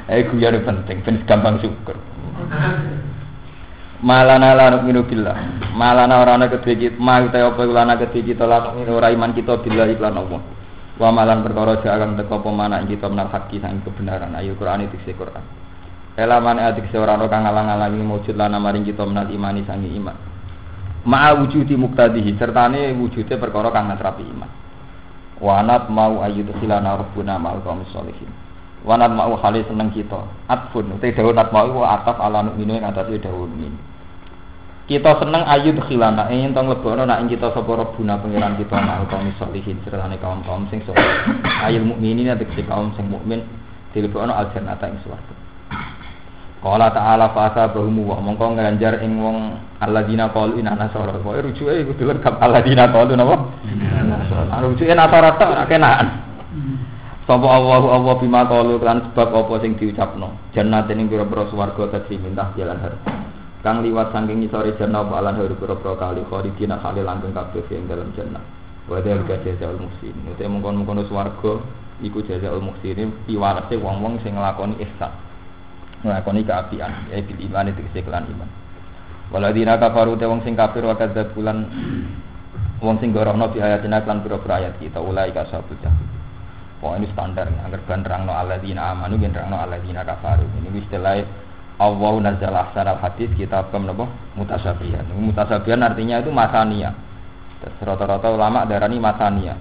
Eh guyon penting, ben gampang syukur. Malana la nu'minu billah. Malana ora ana kedhe kita, ma uta apa iku lana kedhe kita la nu'minu ora kita billah iklan Allah. Wa malan perkara jagang teko apa mana kita menal haki sang kebenaran. Ayo Quran itu Quran. Elaman adik ora ana kang ngalang-alangi wujud lana maring kita menal imani sangi iman. Ma'a wujudi muktadihi sertane wujude perkara kang natrapi iman. Wanat mau ayu silana rabbuna ma'al qaumis sholihin. Wanat mau hale seneng kita. Atfun te dawuh nat mau iku ataf ala nu'minu ing atase dawuh min. Kita seneng ayu khilana ing tong lebono nak kita sapa rabbuna pangeran kita ma'al qaumis sholihin sertane kaum-kaum sing saleh. Ayul mukminin tegese kaum sing mukmin dilebono al jannata ing swarga. Qala ta'ala fa asabahum wa mongko nganjar ing wong alladzina qalu inna nasara. Pokoke rujuke iku dilengkap alladzina qalu napa? Nasara. Rujuke nasara tok ora kenaan. Sapa Allahu Allah bima qalu kan sebab apa sing diucapno. Jannate ning pira-pira swarga dadi mintah jalan har. Kang liwat saking ngisore jannah apa alan haru pira-pira kali khalidina kali langgeng kabeh ing dalam jannah. Wa dzalika jazaa'ul muhsinin. Ute mongkon-mongkon swarga iku jazaa'ul muhsinin piwarese wong-wong sing nglakoni ihsan nglakoni keapian ya bil iman itu kelan iman waladina kafaru te wong sing kafir wa kadzabulan wong sing gorohno bi ayatina lan pira-pira ayat kita ulai ka jahil Pokoknya ini standar, agar ban terangno alladzina amanu ben terangno alladzina kafaru. Ini istilah Allah nazal ahsan al hadis kita pem napa mutasabihan. Mutasabihan artinya itu masania. Rata-rata ulama darani masania.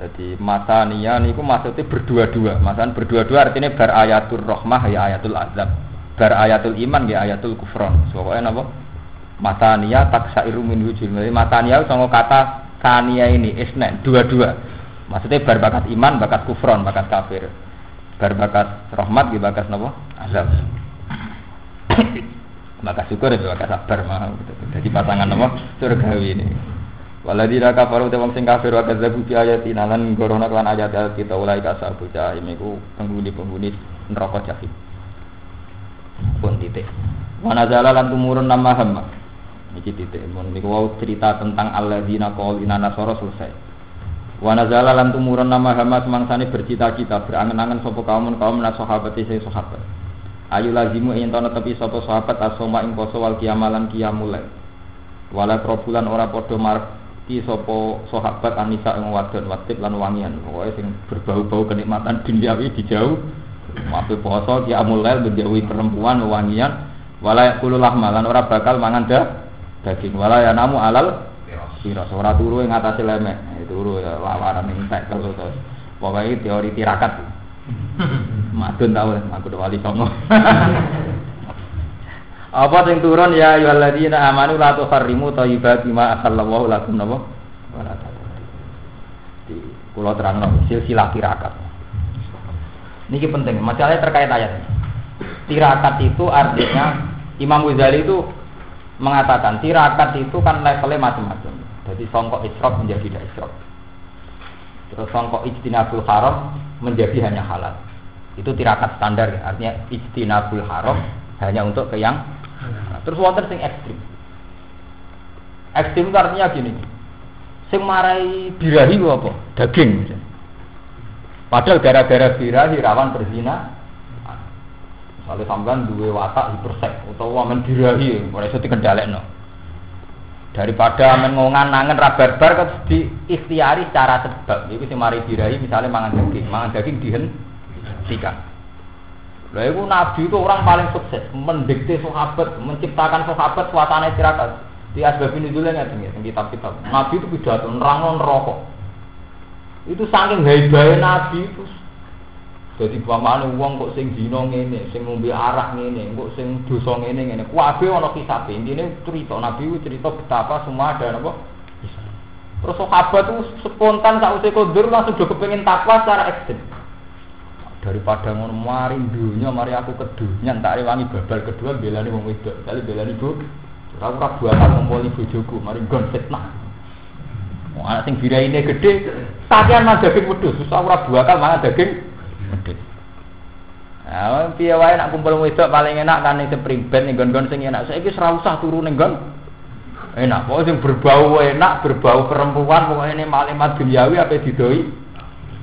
Jadi masania niku maksudnya berdua-dua. Masalah berdua-dua artinya bar ayatul rahmah ya ayatul azab. Bar ayatul iman ya ayatul kufron. Pokoknya napa? Masania taksairu min wujud. Jadi masania sama kata sania ini isnen dua-dua. Maksudnya bar bakat iman, bakat kufron, bakat kafir. Bar bakat rahmat ya bakat napa? Azab. bakat syukur ya bakat sabar mah. Jadi pasangan napa? Surgawi ini. Waladina kafaru te wong sing kafir wa kadzabu bi ayatina lan gorono kan ayat kita ulai ka sabu jahim iku penghuni-penghuni neraka jahim. Pun titik. Wa nazala lan tumurun nama hamma. Iki titik mun niku wau cerita tentang alladzina qaulina nasara selesai. Wa nazala lan tumurun nama hamma semangsane bercita-cita berangen-angen sapa kaum kaum nas sahabat sing sahabat. Ayu lazimu ing tono tepi sapa sahabat asoma ing poso wal kiamalan kiamulai. Wala probulan ora padha marek iki sapa sahabat Anisa ing wadon watib lan wangian. Sing berbau-bau kenikmatan duniawi dijauh. Mape poso ki amulail menjauhi perempuan wangian. Wala yakululah malan ora bakal mangan dah daging. Wala ya namu alal sira ora turu ing atase lemek. Turu ya lawaran ing tek terus pokoke teori tirakat. Madun tau aku wali songo Apa sing turun ya ayyuhalladzina amanu la tuharrimu thayyibati ma ahallallahu lakum napa? Wala Di kula terangno silsilah tirakat. Niki penting, masalahnya terkait ayat. Tirakat itu artinya Imam Ghazali itu mengatakan tirakat itu kan levelnya macam-macam. Jadi songkok isrok menjadi tidak isrok. Terus songkok ijtinabul haram menjadi hanya halal. Itu tirakat standar, artinya ijtinabul haram hanya untuk ke yang Terus wonten sing ekstrim. Ekstrim artinya gini. Sing marai birahi apa? Daging. Padahal gara-gara birahi rawan berzina. Misalnya sampean duwe watak hipersek utawa men birahi, ora iso dikendhalekno. Daripada mengongan nangen rabar-bar kok di ikhtiari secara sebab. Iku sing mari birahi misalnya mangan daging, mangan daging dihentikan. Lah itu Nabi itu orang paling sukses, mendikte sahabat, menciptakan sahabat suasana tirakat. Di asbab ini dulu tinggi, kitab-kitab. Nabi itu pidato, nerang rokok. Itu saking hebatnya Nabi itu. Jadi pamane uang kok sing dino ngene, sing ngombe arak ngene, kok sing dosa ngene ngene. Kuwabe ana kisabe. Intine cerita Nabi itu cerita betapa semua ada apa? Terus sahabat itu spontan saat usia kodur langsung udah kepengen takwa secara ekstrim daripada ngono mari dunya mari aku ke dunya tak rewangi babal kedua belani wong wedok kali belani bu aku ora buatan ngumpuli bojoku mari gon fitnah Wong anak sing ini gede, sakian mah daging wedhus, susah ora malah daging wedhus. Nah, piye wae nak kumpul wedok paling enak kan ning sepriben ning gon-gon sing enak. Saiki ora usah turu ning gon. Enak, pokoknya sing berbau enak, berbau perempuan, pokoknya ini malimat duniawi apa didoi.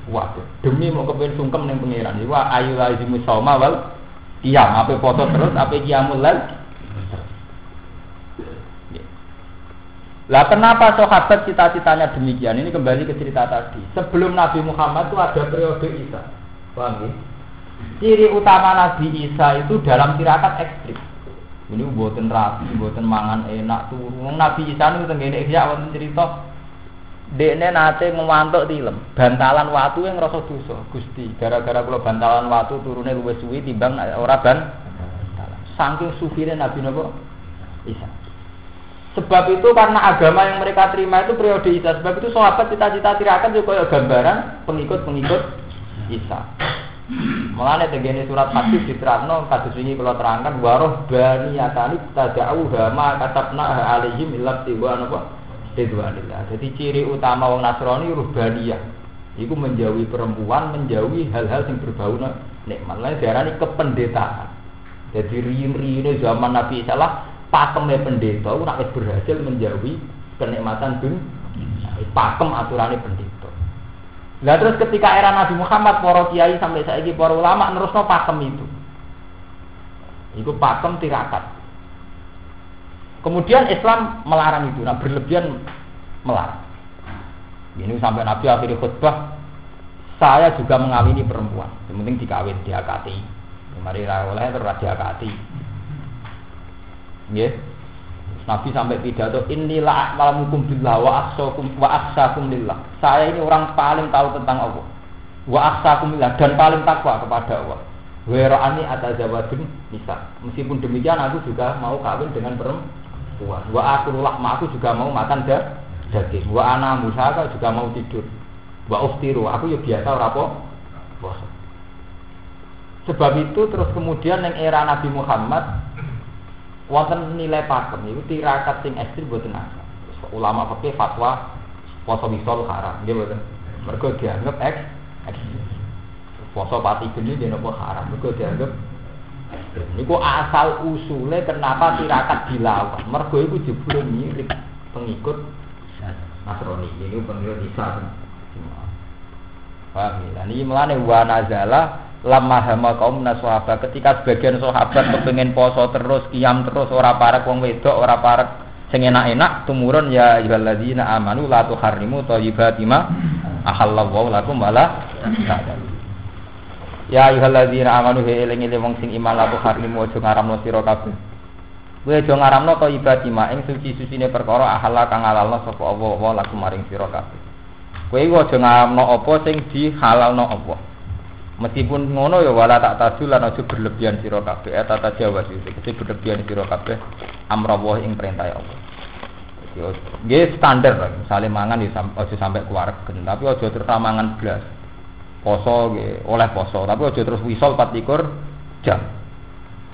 Wah, demi mau kepen sungkem ning pangeran. Iku ayu lazimu sauma wal qiyam, apa foto terus, apa qiyamul lail. Lah kenapa sahabat cita-citanya demikian? Ini kembali ke cerita tadi. Sebelum Nabi Muhammad itu ada periode Isa. Paham ya? Ciri utama Nabi Isa itu dalam tirakat ekstrim. Ini buatan rapi, buatan mangan enak turun. Nabi Isa itu tenggene ya wonten cerita Dekne nate ngewantuk tilem, bantalan watu yang ngrasa dosa. Gusti, gara-gara kula bantalan watu turune luwih suwi timbang ora ban saking sufine Nabi napa? Isa. Sebab itu karena agama yang mereka terima itu periode Isa. Sebab itu sahabat cita-cita tirakan juga gambaran pengikut-pengikut Isa. Mulane tegene surat hadis diterangno kados wingi kula terangkan waroh bani atani tada'u hama katabna alaihim illa tiwa napa? Ridwanillah. Jadi ciri utama wong Nasrani ruhbaniyah. Iku menjauhi perempuan, menjauhi hal-hal yang berbau nikmat. Lain diarani kependetaan. Jadi riin-riine zaman Nabi Isa lah pakemnya pendeta itu nak berhasil menjauhi kenikmatan dunia. Pakem aturannya pendeta. Nah terus ketika era Nabi Muhammad, para kiai sampai saiki para ulama nerusno pakem itu. Iku pakem tirakat. Kemudian Islam melarang itu, nah berlebihan melarang. Ini sampai Nabi akhirnya khutbah, saya juga mengawini perempuan. Yang penting dikawin, diakati. Mari oleh terus diakati. Ya. Nabi sampai pidato inilah malamukum billah wa aksakum wa aksakum lillah. Saya ini orang paling tahu tentang Allah. Wa aksakum lillah dan paling takwa kepada Allah. Werani atas jawadun bisa. Meskipun demikian aku juga mau kawin dengan perempuan puas. Wa aku lahma aku juga mau makan da, daging. Wa ana musaka juga mau tidur. Wa uftiru aku ya biasa ora. Sebab itu terus kemudian yang era Nabi Muhammad wonten nilai pakem itu tirakat sing ekstrim boten asal. Ulama fikih fatwa puasa misol haram, nggih boten. Mergo dianggap eks ekstrim. Puasa pati geni dia nopo haram, mergo dianggap Niku asal usule kenapa tirakat dilawan. Mergo iku jebule mirip pengikut Nasrani. Ini pengikut Isa. Paham ya? Ini melane wa nazala lama hama kaum naswaba ketika sebagian sahabat kepengen poso terus kiam terus ora parek wong wedok ora parek sing enak-enak tumurun ya ayyuhalladzina amanu la tuharrimu thayyibati ma ahallallahu lakum wala ta'lamu Ya ayyuhalladzina amanu he eling eling wong sing iman la harimu aja ngaramno sira kabeh. Kowe aja ngaramno to ibadi ma ing suci-sucine perkara ahalla kang halalno sapa Allah wa lakum maring sira kabeh. Kowe aja ngaramno apa sing dihalalno Allah. Meskipun ngono ya wala tak tadu lan aja berlebihan sira kabeh. Eh tata Jawa sih, kese berlebihan sira kabeh amrawah ing perintah Allah. Nggih standar lah, mangan ya aja sampai keluargen, tapi aja terus mangan blas. Poso nggih oleh poso, tapi aja terus wisol 24 jam.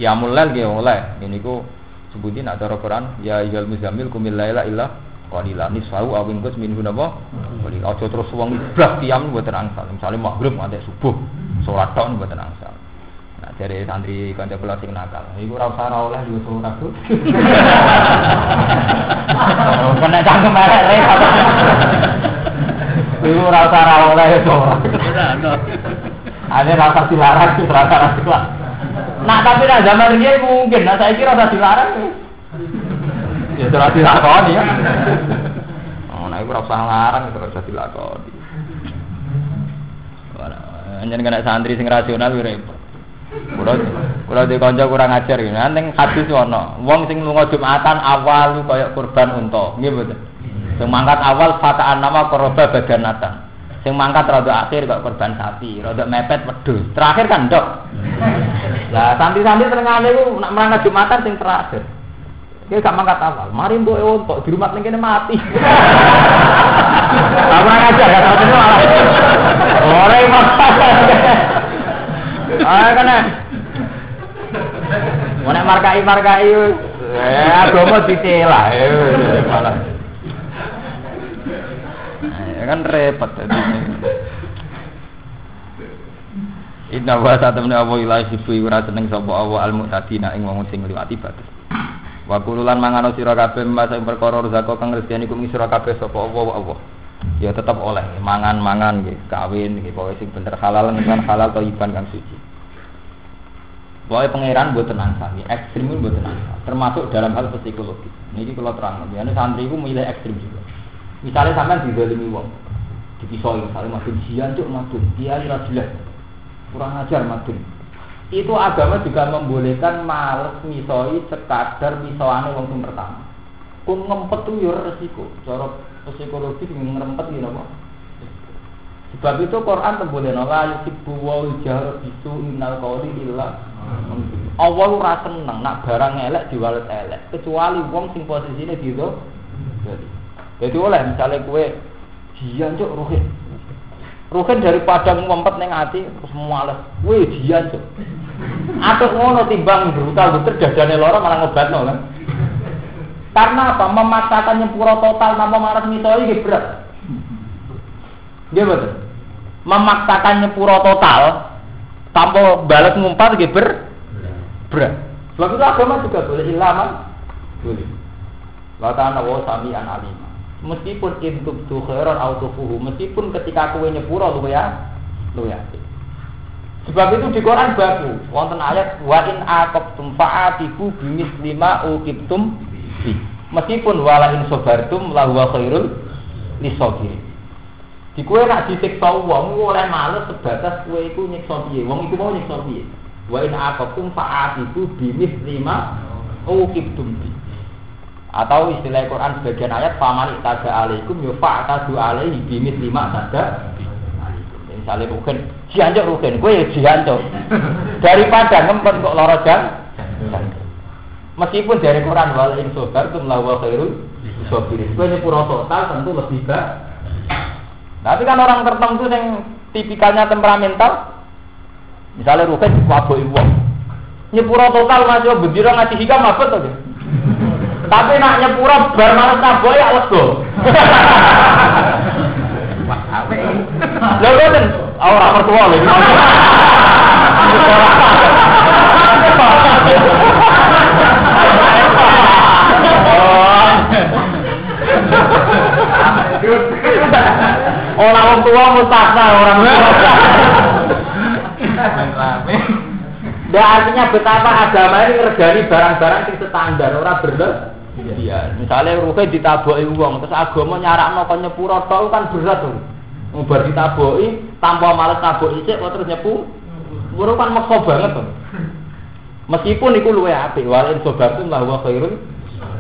Ya mulai nggih oleh. Ini ku sebutin ada Quran ya ayyuhal muzammil kumil laila illa qalila nisfa'u aw ingkus minhu napa qalila aja terus wong blas tiam mboten angsal. Misale maghrib nganti subuh salat tok mboten angsal. Nah dari santri kanca kula sing nakal. Iku ora usah oleh yo tuh kena cangkem merek iku ora usah oleh yo ora ada rasa dilarang, rasa dilarang. Nah tapi nak zaman ini mungkin, nah saya kira rasa dilarang. Ya sudah dilakoni ya. Oh, nah itu rasa ngarang itu rasa dilakoni. Hanya kena santri sing rasional repot. Kulo kulo di kanca kurang ajar gitu. Ning hadis ono, wong sing lunga Jumatan awal kaya kurban unta. Nggih mboten. Sing mangkat awal fataan nama koroba badanatan. Sing mangkat rada akhir kok korban sapi, rada mepet wedhus. Terakhir kan ndok. Lah santri-santri senengane ku nak merangkat Jumatan sing terakhir. Dia gak mangkat awal. Mari mbok untuk di rumah ning kene mati. Apa aja ya satu malah. Ora Ah kena. Mana markai markai eh agama ditelah eh malah. Ya kan repot tadi. Inna wa satamna wa ilahi sifu ora seneng sapa Allah al mu'tadina ing wong sing liwati batas. Wa kululan mangano sira kabeh masa perkara rezeki kang rezekine iku sira kabeh sapa Allah Allah. Ya tetap oleh mangan-mangan nggih, kawin nggih, pokoke sing bener halal kan halal iban kang suci. Pokoknya pangeran buat tenang sami, ekstrim buat tenang termasuk dalam hal psikologi. Ini kalau terang, ya santri itu milih ekstrim juga. Misalnya sampai di dalam wong, dipisoi misalnya madun sian cuk madun, dia ira jelas, kurang ajar madun itu agama juga membolehkan males misoi sekadar misoane wong sing pertama. Kun ngempet tuh yo resiko. Cara psikologi ngerempet gitu apa? Sebab itu Quran tembolehno la yuhibbu wa jahr bisu innal qawli illa Allah ora seneng nak barang elek diwalet elek kecuali wong sing posisine gitu. Jadi, jadi oleh misalnya kue jian cok ruhin Ruhin daripada ngumpet neng hati terus males. Wih jian cok. Atau ngono timbang brutal betul dadane loro malah ngobatno kan. Karena apa? Memaksakan nyempuro total tanpa maras misoi ini berat. Dia. Memaksakan nyempuro total tanpa balas ngumpat ini ber berat. Sebab itu agama juga boleh ilaman. Boleh. Wakana wa sami'an alim. Meskipun intub tu khairan autofuhu, meskipun ketika kue nyepuro lu ya, lu ya. Sebab itu di Quran bagus. Wonten ayat wa in aqabtum fa'atibu bimis lima uqibtum. Meskipun wala in sabartum la huwa khairul lisabirin. Di kue nak disiksa wong oleh males sebatas kue iku nyiksa piye. Wong iku mau nyiksa piye. Wa in aqabtum fa'atibu bimis lima uqibtum bi. Atau istilah Quran sebagian ayat faman tada alaikum yufa'tadu alaihi bimis lima tada Misalnya rugen, jiancuk rugen, gue ya. Daripada ngempet kok loro jam. Meskipun dari Quran wal in sobar itu melawa khairul sobirin. Gue nyepuro total tentu lebih baik. Tapi kan orang tertentu yang tipikalnya temperamental, misalnya rugen wabok ibu. Nyepuro total masih bendira ngasih hikam apa tuh? Tapi nak nyepuro bar malas naboy ya lego. Lha boten ora mertua lho. Orang tua mustakna orang tua. Ya artinya betapa agama ini ngergani barang-barang yang standar, orang bener. Iya, misalnya ruhe ditaboki uang, terus agama nyarakno kon nyepuro tok kan berat tuh. Ngubar ditaboki tanpa males taboki sik kok terus nyepu. Wuro kan maksa banget tuh. Meskipun itu luwe apik, wal in sobatum la wa khairun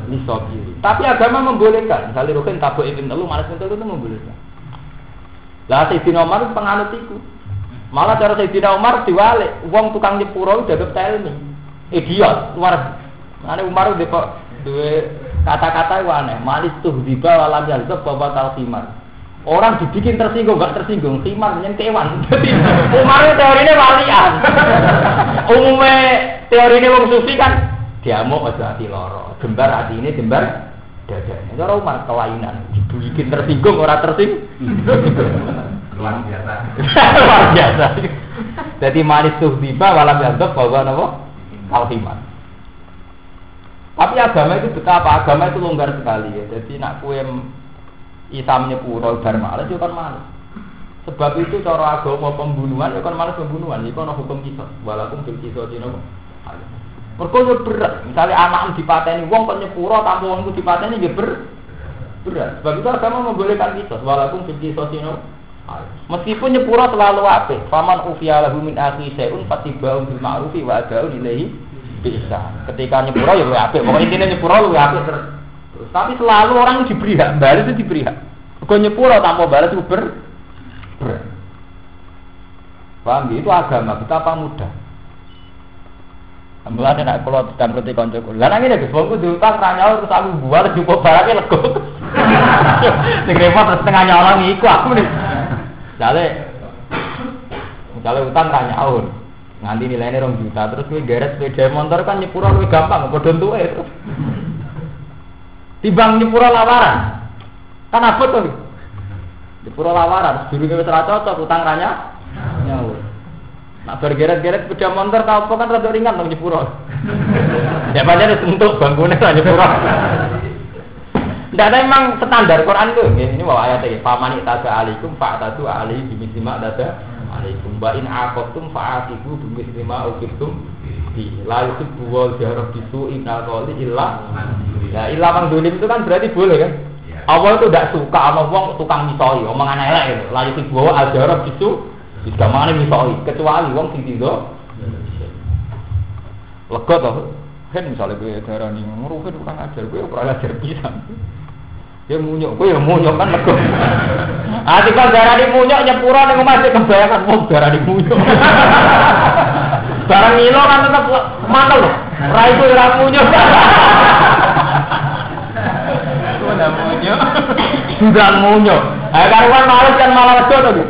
lisabiri. Tapi agama membolehkan, misalnya ruhe taboki ping telu males ping itu membolehkan. Lah Sayyidina Umar penganut iku. Malah cara Sayyidina Umar diwalik, wong tukang nyepuro udah telmi. Idiot, luar. Ane Umar udah kok duwe kata-kata aneh. Malis tuh diba walam yalzab bawa talqimar. Orang dibikin tersinggung, gak tersinggung, khimar menyen kewan. Jadi itu teorinya walian. Umumnya teorinya wong sufi kan diamuk aja hati loro, gembar hati ini gembar dada. Cara Umar kelainan, dibikin tersinggung orang tersinggung. Luar biasa. Luar biasa. Jadi manis tuh tiba walam yantok bahwa nopo kalhiman. Tapi agama itu betapa agama itu longgar sekali ya. Jadi nak kue Isam nyepuro bar males yo kan males. Sebab itu cara agama pembunuhan yo kan males pembunuhan, iku ana hukum kisah. Walaupun fil kisah dino. Mergo yo berat. Misalnya anak dipateni wong kok nyepuro tanpa wong dipateni nggih ber berat. Sebab itu agama membolehkan kisah walaupun fil kisah. Meskipun nyepuro selalu apik, faman ufiya lahu min akhi syai'un fatibau bil ma'rufi wa adau ilaihi bisa. Ketika nyepuro ya luwih apik. Pokoke intine nyepuro luwih apik terus. Tapi selalu orang diberi hak, balik itu diberi hak. Kau nyepuro tanpa balas itu ber, ber. Paham ya? Itu agama, betapa mudah. Mulai nak kalau dan roti konco Lah nang ngene Gus, wong diutang ra nyaur terus aku buar cukup barangnya lego. Sing repot terus tengah nyolong iku aku nih. Jale Jale utang ra nyaur. Nganti nilainya rong juta terus kowe geret sepeda motor kan nyepuro luwih gampang padha entuke terus. Timbang nyepuro lawaran. Kan apa tuh? Nyepuro lawaran, durunge wis ra cocok utang ranya nyaur. Nak bergeret-geret sepeda motor tau apa kan rada ringan dong nyepuro. ya pancen sentuh bangkune ra nyepuro. Tidak ada emang standar Quran itu. Ini bawa ayat ini. Faman itaza alaikum fa'tadu alaihi bimisima dada alaikum. Wa in aqabtum fa'atibu bimisima ukibtum di la yuhibbu wal jahra bisu'i minal qawli illa ya illa mang dolim itu kan berarti boleh kan? Allah itu tidak suka sama wong tukang misoi omongan elek itu la yuhibbu al jahra bisu bisa mana misoi kecuali wong sing tindo lega toh kan misalnya gue darah nih nguruhin kurang ajar gue kurang ajar pisan ya munyok gue ya munyok kan lega ah kan darah di munyok nyepura nih masih kebayangan wong darah di munyok Barang ngilo kan tetap mantel loh. Rai itu ora munyo. Sudah munyo. Sudah munyo. Eh karuan males kan malah wedo to.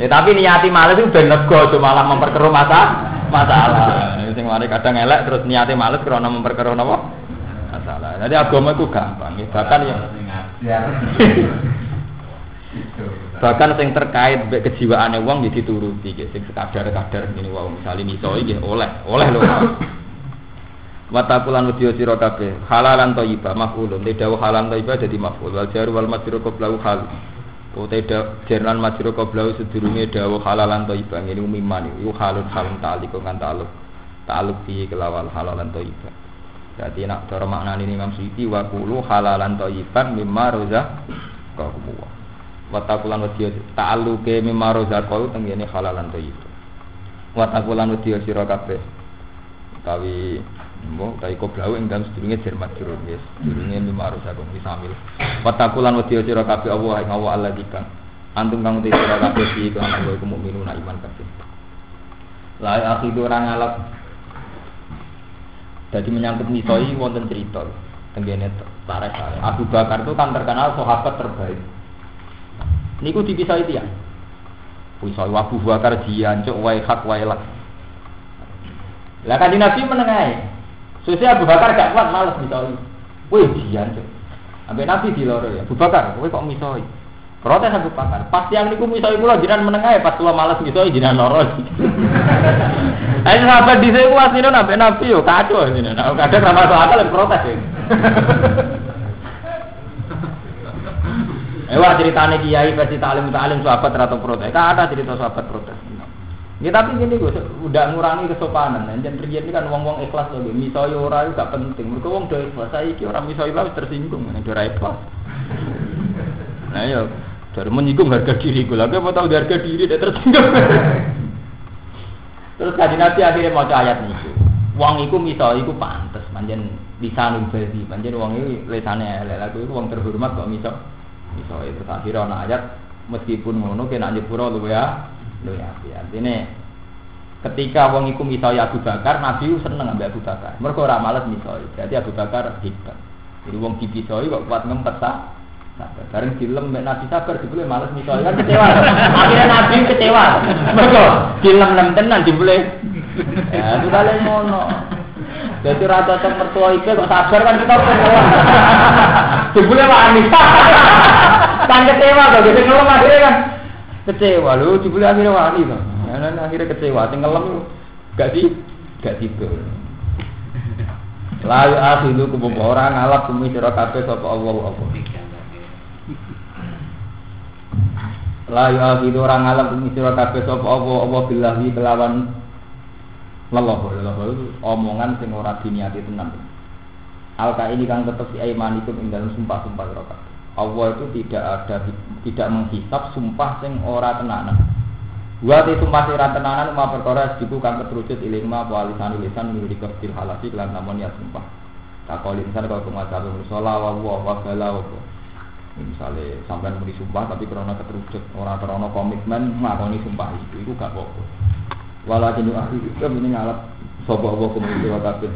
Ya tapi niati males itu ben lega aja malah memperkeruh masa masalah. Sing mari kadang elek terus niati males karena memperkeruh napa? Masalah. Jadi agama itu gampang, ya. bahkan ya. bahkan sing terkait kejiwaane wong nggih dituruti nggih sing sekadar-kadar ngene wae misale miso iki oleh oleh lho. Watakulan wedi sira kabeh halalan thayyiba maf'ulun. Te dawuh halal thayyiba dadi maf'ul. Wal jaru wal majrur qablahu hal. Uta jernan majrur qablahu sedurunge dawuh halalan thayyiba ngene umiman iku halun halun ta'alluq kan ta'alluq ta'alluq fi kelawal halalan thayyiba Jadi nak cara maknane Imam Suyuti wa qulu halalan thayyiban mimma rozah kakumwa watakulan wedi ta'alluke mimma rozaqau tenggene halalan thayyib watakulan wedi sira kabeh. Utawi mbok utawi koblau ing dalem sedurunge jar majrur nggih sedurunge mimma rozaqau wis samil watakulan wedi sira kabeh Allah ing Allah Allah dikang. Antum kang uti sira kabeh iki kan Allah iku mukminun iman kabeh. La akhidu orang ngalap jadi menyangkut misoi wonten cerita tenggene tarikh Abu Bakar itu kan terkenal sahabat terbaik Niku dipisah itu ya. Pisah Abu Bakar jian cok wae hak wae lak. Lah kan Nabi menengahi. Susi Abu Bakar gak kuat males misoi. Wih jian cok. Sampai Nabi di loro ya. Abu Bakar, kowe kok misoi? Protes Abu Bakar. Pas yang niku misoi kula jiran menengahi pas kula males misoi jiran loro. Ayo sahabat di sini asline sampai Nabi yo kacau ini. Nah, kadang ra masuk akal protes ya. Ewa ceritanya kiai versi talim talim sahabat atau protes. Kan ada cerita sahabat protes. Ya tapi gini gue udah ngurangi kesopanan. Dan terjadi kan wong-wong ikhlas loh. Misalnya orang itu gak penting. Mereka wong udah ikhlas. Saya iki orang misalnya lah tersinggung. Ini udah ikhlas. Nah ya dari menyinggung harga diri gue. Lagi mau tahu harga diri dia tersinggung. Terus kaji nanti akhirnya mau ayat nih. Wong iku misalnya iku pantes. Manjen bisa nubadi. Manjen wong itu lesannya elek. Lagu itu wong terhormat kok misal. Misalnya itu akhirnya ada ayat Meskipun ngono kena nyepuro lu ya. Lu ya. Artinya ketika wong iku misoi Abu Bakar, Nabi seneng ambek Abu Bakar. Mergo ora males misoi. Jadi Abu Bakar hebat. Jadi wong dipisoi kok kuat ngempet sah. Sabar. Bareng film mbek Nabi sabar dibule males misoi kan kecewa. Akhirnya Nabi kecewa. Mergo film nem tenan dibule. Ya, itu kali ngono. Jadi rata cocok mertua itu kok sabar kan kita kecewa. Dibule wani. kan kecewa kok gitu ngelem akhirnya kan kecewa lu dibule akhirnya wani kok. Nah, akhirnya kecewa, sing ngelem gak di gak tidur. Layu akhidu kubum orang ngalap bumi sira kabeh sapa Allah apa. Layu akhidu orang ngalap bumi sira kabeh sapa Allah apa billahi kelawan leloh itu omongan sing ora diniati tenan. Alka ini kan tetep si aimanikum ing dalam sumpah-sumpah sira. Allah itu tidak ada tidak menghisap sumpah sing ora tenanan. Wa itu masih ra tenanan ma perkara diku kang keterucut iling ma apa lisan lisan halasi lan namun ya sumpah. Takol kalau pengacara musola wa wa wa bala wa. Misalnya sampean muni sumpah tapi karena keterucut orang karena komitmen ngakoni sumpah itu itu gak apa-apa. Walakin ahli itu ini ngalap sapa Allah kumul sira kabeh.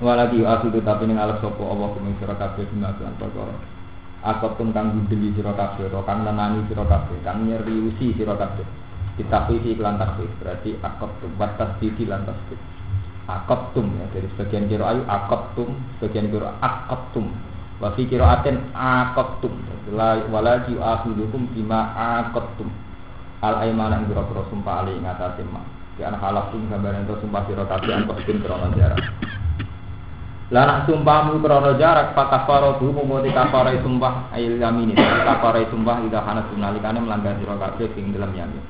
Walaki ahli itu tapi ini ngalap sapa Allah kumul sira kabeh dimakan perkara. Akot pun kang gundeli sira kabeh, kang nenani sira kabeh, kang nyeriusi sira kabeh ditafsiri iklan berarti akot tum batas titi lan tasbih akot tum ya dari sebagian kiro ayu akot tum sebagian kiro akot tum wafi kiro aten akot tum wala ju akhidukum bima akot tum al aimana yang kiro kiro sumpah alih ngatasin ma. Di anak halaf tum gambaran itu sumpah kiro kafi angkot tum krono jarak. Lanak sumpahmu krono jarak pak kafaro tu mumoti kafaro sumpah ayil yamini. Kafaro sumpah ida hanas nalikane melanggar sira kabeh ing dalam yamin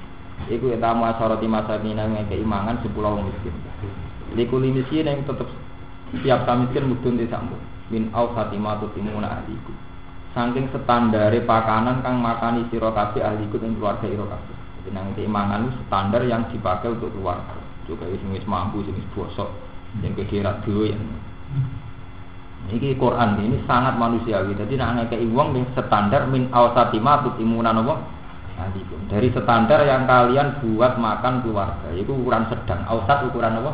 Iku etamu asoroti masa mina yang keimangan sepuluh orang miskin. Likuli miskin yang tetap siap miskin mudun di sambut. Min au satima tutimuna ahliku. Saking standare pakanan kang makani sira kabeh ahliku ing keluarga ira kabeh. Jadi nang keimangan standar yang dipakai untuk keluarga. Juga wis wis mampu sing wis bosok yang kekira duwe yang Ini Quran ini sangat manusiawi. Jadi nak ngekei wong standar min satima tutimuna nopo dari standar yang kalian buat makan keluarga itu ukuran sedang ausat ukuran apa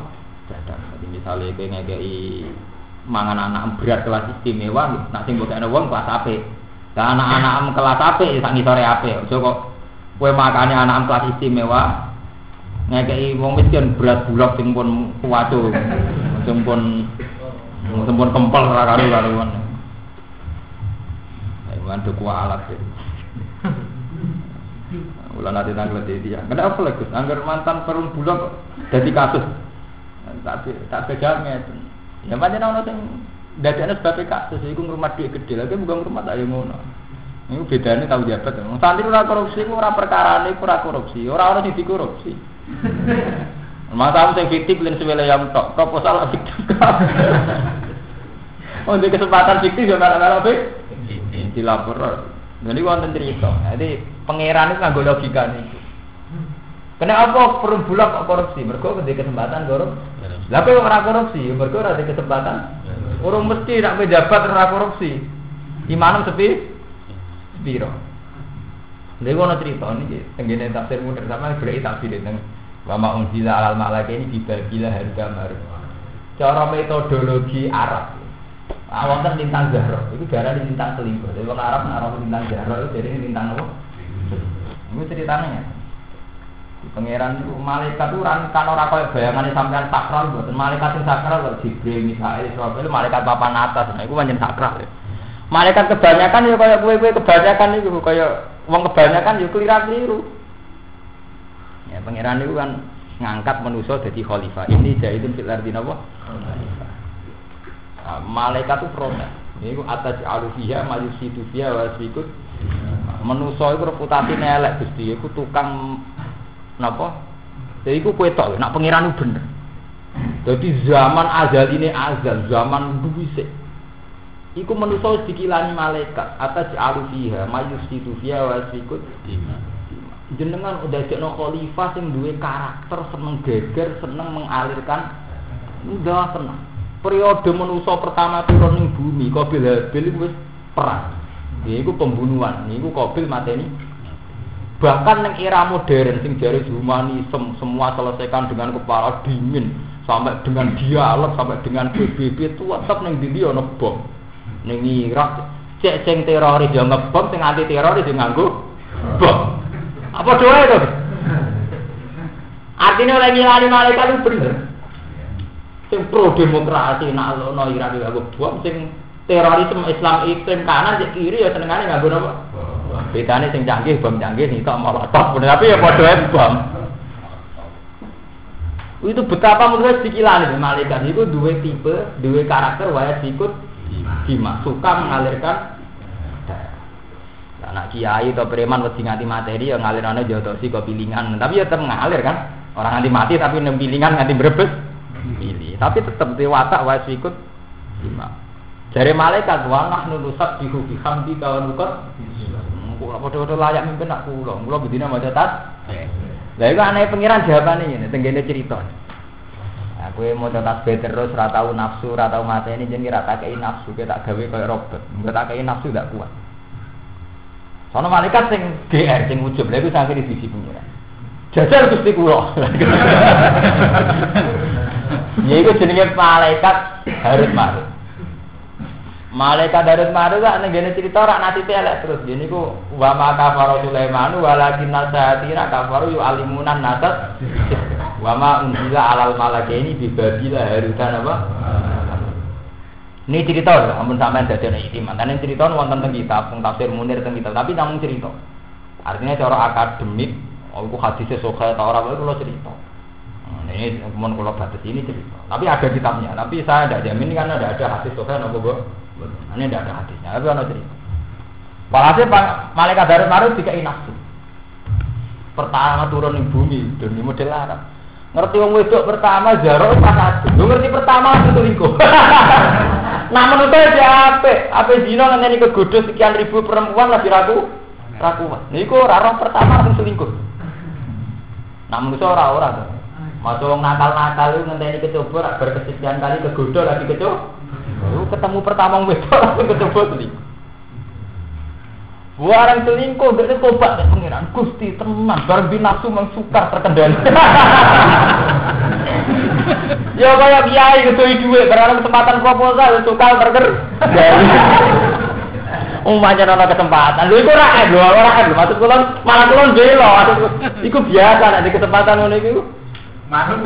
sedang jadi misalnya kayak ngekei mangan anak berat kelas istimewa nak sing mbok wong kelas ape lah anak-anak kelas ape sak ngisore ape aja kok kowe makane anak kelas istimewa ngekei wong miskin berat bulak sing pun kuwaco sing pun sing pun kempel ra karo-karuan Ayo, kualat ya. Kula nanti nanglet dia. Kenapa lagi? Angger mantan perung bulog jadi kasus. Tapi tak itu. Ya macam orang yang dadane sebagai kasus iku ngrumat duit gede lagi bukan tak yang ngono. Ini bedanya tahu jabat. Santri ora korupsi, ora perkara ini ora korupsi, ora orang yang dikorupsi. Masa yang fiktif lain sebela yang tok proposal fiktif. Untuk kesempatan fiktif ya malah-malah fiktif. Dilapor. Jadi wonten cerita. Jadi pangeran itu nggak logika nih. Kenapa perlu bulak kok korupsi? Mereka ketika kesempatan korupsi. Lah kok ora korupsi? Mereka ada kesempatan. Orang mesti nak pejabat ora korupsi. Imanam sepi biro. Lha ono cerita niki tenggene tafsir muter sama berarti tafsir teng wa ma unzila alal malaka ini dibagila harga baru. Cara metodologi Arab Awang kan lintang Zahra, itu darah lintang selingkuh. Jadi orang Arab naruh lintang Zahra itu jadi lintang apa? Ini ceritanya. Di pangeran itu malaikat itu kan orang kaya bayangannya sampean sakral buat malaikat yang sakral kok Jibril Mikael Israfil itu malaikat papan atas. Nah itu banyak sakral ya. Malaikat kebanyakan ya kayak kue-kue kebanyakan itu kayak uang kebanyakan ya keliru-keliru. Ya pangeran itu kan ngangkat manusia jadi khalifah. Ini jahitun fil ardi? Khalifah. Nah, malaikat itu protes. Ini atas alufiya majusitu fiha wasbikut. Menuso itu reputasi elek gusti. Iku tukang napa? Jadi iku kue tok. Nak pengiran itu bener. Jadi zaman azal ini azal, zaman duwise. Iku menuso dikilani malaikat atas alufiha majusitu fiha wasbikut. Jenengan udah jadi khalifah sing duwe karakter seneng geger, seneng mengalirkan udah seneng periode manusia pertama turun ning bumi Qabil Habil wis perang. Iku pembunuhan, niku Qabil mateni Bahkan yang era modern sing jari humanisme semua selesaikan dengan kepala dingin sampai dengan dialog sampai dengan PBB itu tetap neng dindi ono bom. Neng Irak cek sing teroris yo ngebom sing anti teroris yo nganggo bom. Apa doa itu? Artinya oleh ngilani malaikat itu bener. Sing pro demokrasi nak ono Irak yo nganggo bom sing terorisme Islam ekstrem kanan cek kiri ya senengane nganggo apa? Bedane sing canggih bom canggih nih tok molotov tapi ya padha bom. Itu betapa menurut itu malaikat itu dua tipe, dua karakter waya sikut jima, suka mengalirkan Nah, nak kiai atau preman wedi nganti materi ya ngalirane jodosi kok pilingan, tapi ya tetap ngalir kan. Orang nganti mati tapi nem pilingan nganti brebes pilih. Tapi tetap dewata wae sikut jima. Jare malaikat wa nahnu nusabbihu bihamdi kawan bukan. Kula padha-padha layak mimpin nak kula. Kula bedine maca tas. Lah iku aneh pengiran jawabane ngene tenggene cerita. Aku mau tasbih terus ora tau nafsu, ora tau mateni jenenge ora tak nafsu, ke tak gawe koyo robot. Enggak tak nafsu gak kuat. Sono malaikat sing GR sing ujub, iku sampe di sisi pengiran. Jajal Gusti kula. Ya iku jenenge malaikat harus marut. Malaikat Darut Maru kan ning cerita rak nati elek terus. Jadi ku wa ma kafara Sulaiman walakin nasahatina kafaru yu alimunan nasat. Wa ma unzila alal malakaini bi babila harutan apa? Ini cerita lho, ampun sampean dadi ana itiman. Kan cerita wonten teng kitab, teng tafsir Munir teng kitab, tapi namun cerita. Artinya cara akademik, oh, aku hadisnya soka atau orang itu kalau cerita. Nah, ini kemudian kalau batas ini cerita. Tapi ada kitabnya. Tapi saya tidak jamin kan ada ada hadis soka nopo ini tidak ada hadisnya, tapi ada cerita. Walhasil malaikat dari marut tiga nafsu. Pertama turun di bumi, demi model Arab. Ngerti wong wedok pertama jaro pas. Lu ngerti pertama itu selingkuh. nah menurut saya apa? Apa ngene ke kegodho sekian ribu perempuan lagi ragu rakuan. Niku ora roh pertama langsung selingkuh. Nah menurut saya ora-ora tuh. Masuk nakal-nakal itu ngenteni kecoba berkesekian kali kegodho lagi kecoba. Ketemu pertama wedok langsung kecoba selingkuh. Buarang selingkuh, dia tobat deh pengiran. Gusti teman, barang binafsu mengsukar terkendali. ya kayak kiai gitu duit, barang kesempatan proposal sukar terker. Umpamanya nono kesempatan, lu itu rakyat, lu rakyat, lu maksud kulon malah kulon belo, itu biasa nanti kesempatan ngono itu. Manut.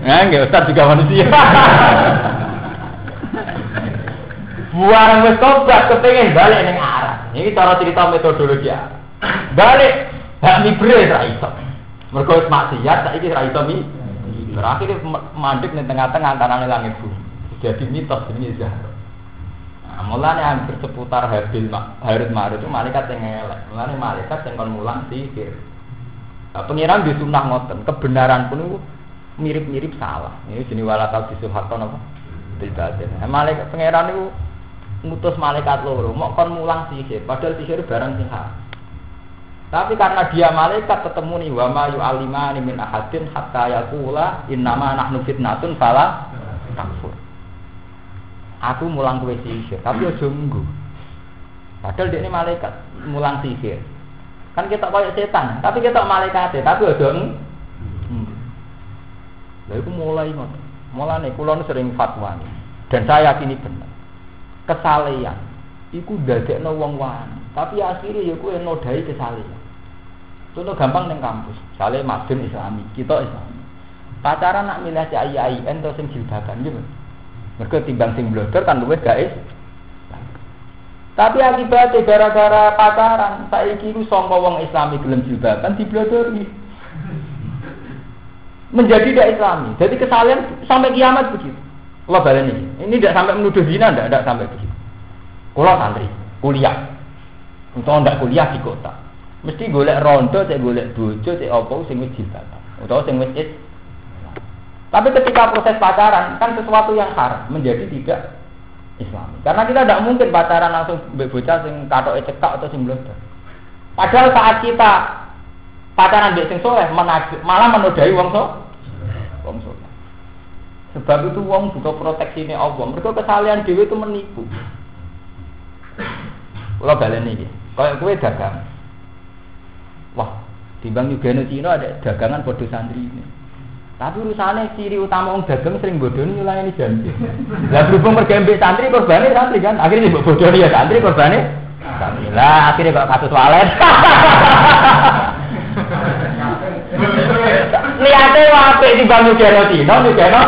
Ya, enggak Ustaz juga manusia. Buarang wis tobat kepengen balik ning arah. Ini cara cerita metodologi. Balik hak mibre ra iso. Mergo wis maksiat saiki ra iso mi. Terakhir mandek ning tengah-tengah antara langit bumi. Jadi mitos ini Zahra. Nah, mulane hampir seputar Habil Harut Marut itu malaikat yang ngelak. Mulane malaikat yang kon mulang sihir. Nah, pengiran di sunnah ngoten, kebenaran pun mirip-mirip salah. Ini jenis walakal disuhakon apa? Tidak ada. Malaikat pangeran itu ngutus malaikat loro, mau kon mulang sihir, padahal sihir barang sing Tapi karena dia malaikat ketemu nih wa ma yu'alimani min ahadin hatta yaqula innama nahnu fitnatun fala takfur. Aku mulang kue sihir, tapi aja nggo. Padahal dia ini malaikat mulang sihir. Kan kita kayak setan, tapi kita malaikat tapi aja nggo. Lah itu mulai ngono. Mulane kula sering fatwa dan saya yakini benar. Kesalehan iku dadekno wong wani, tapi akhirnya ya kuwi nodai kesalehan. Contoh gampang neng kampus, sale madun Islami, kita Islami. Pacaran nak milih si ayi ayi ento sing jilbaban gitu. Mereka timbang sing blogger kan luwes guys. Tapi akibatnya gara-gara pacaran, saiki ku sangka wong Islami gelem jilbaban diblodori menjadi tidak islami. Jadi kesalahan sampai kiamat begitu. Allah balik ini. Ini tidak sampai menuduh zina, tidak, tidak sampai begitu. Kalau santri, kuliah. Untuk tidak kuliah di kota. Mesti golek rondo, saya golek bojo, opo, sing wis jilbatan. Atau sing wis Tapi ketika proses pacaran, kan sesuatu yang haram menjadi tidak islami. Karena kita tidak mungkin pacaran langsung bocah sing katok cekak atau sing. Padahal saat kita pacaran mbek sing soleh malah menodai wong so wong soleh. Sebab itu wong proteksi ini Allah. Mereka kesalahan dewi itu menipu. Kalau balen ini, Kayak kue dagang. Wah, Bank Yugeno Cina ada dagangan bodoh santri ini. Tapi urusannya ciri utama orang dagang sering bodoh ini nyulangi janji. Lah berhubung pergi santri korbannya santri kan, akhirnya ibu bodoh ya santri korbannya. Santri lah, akhirnya kok kasus walet. Lihatnya wape di Bank Yugeno Cina, Yugeno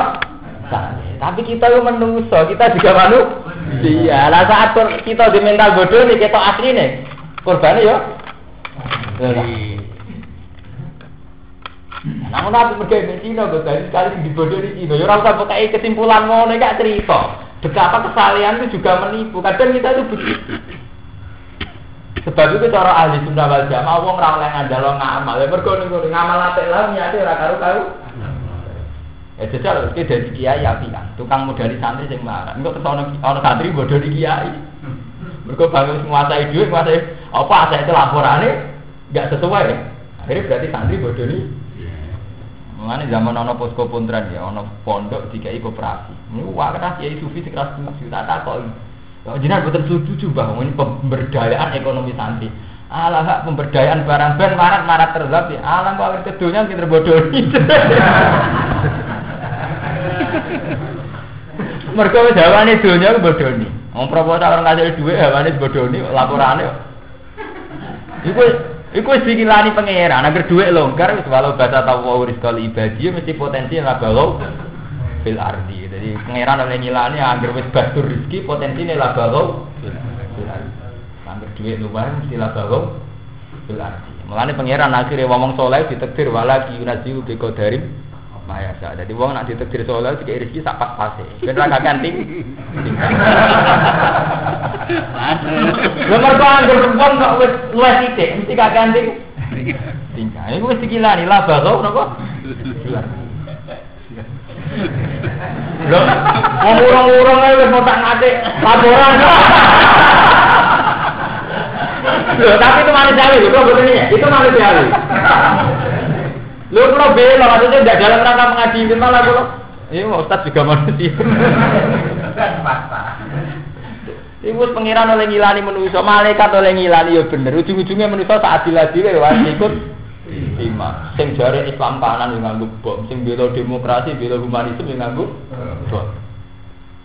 Tapi kita itu menuso, kita juga manusia. Lah saat kita di mental bodoh nih, kita asli nih. Korbannya ya. Namun aku pergi ke Cina, dari sekali di bodoh di Cina. Ya rasa pakai kesimpulan ngono gak cerita. Betapa kesalahan itu juga menipu. Kadang kita itu. Sebab itu cara ahli sunnah wal jamaah wong ora oleh ngandalo ngamal. Ya mergo ngono ngamal apik lah niate ora karo-karo. Ya jajal iki dadi kiai apian. Tukang modali santri sing marah. Engko terus ana santri bodoh di kiai. Mergo bangun menguasai duit, menguasai apa aset itu laporane enggak sesuai. Akhirnya berarti santri bodoh nih Mengenai zaman ono posko puntran ya, ono pondok tiga koperasi. Ini wah keras ya sufi sekeras tujuh, tak tak kok. Kalau jinak betul setuju ini pemberdayaan ekonomi santri. Alah hak pemberdayaan barang ben marat marat terzat ya. Alah kok akhir kedunya kita bodohi. Mereka jawabannya dunia bodoh nih. Om proposal orang ngasih duit, hawane bodoh nih laporannya. Iku Iku wis dikilani pangeran, agar longgar wis walau bahasa tawu rizqal ibadi mesti potensi lah balau fil ardi. Jadi pangeran oleh ngilani agar wis batur rezeki potensi lah balau fil ardi. Agar duit luar mesti lah balau fil ardi. Mulane pangeran akhirnya ngomong soleh ditekdir wala ki yunaziu bi qadarim mayasa. Jadi wong nak ditekdir soleh dikei rezeki sak pas-pase. Ben ra kaganting. Lha mergo anggere wong kok wis luwih sithik mesti kaganting. Tingkah. Iku wis dikilani lah bago napa? Lho, wong urung-urung ae wis mau tak ngate laporan. Loh, tapi itu manusiawi, itu betul ini ya? Itu manusiawi. Lu kalau bela, maksudnya tidak dalam rangka mengadili malah kalau ini mau Ustaz juga manusia. Ibu pengiran oleh ngilani manusia, malaikat oleh ngilani ya bener. Ujung-ujungnya manusia saat adil ya ikut lima. Sing jare Islam kanan yang nganggup bom, sing bela demokrasi, bela humanisme yang nganggup bom.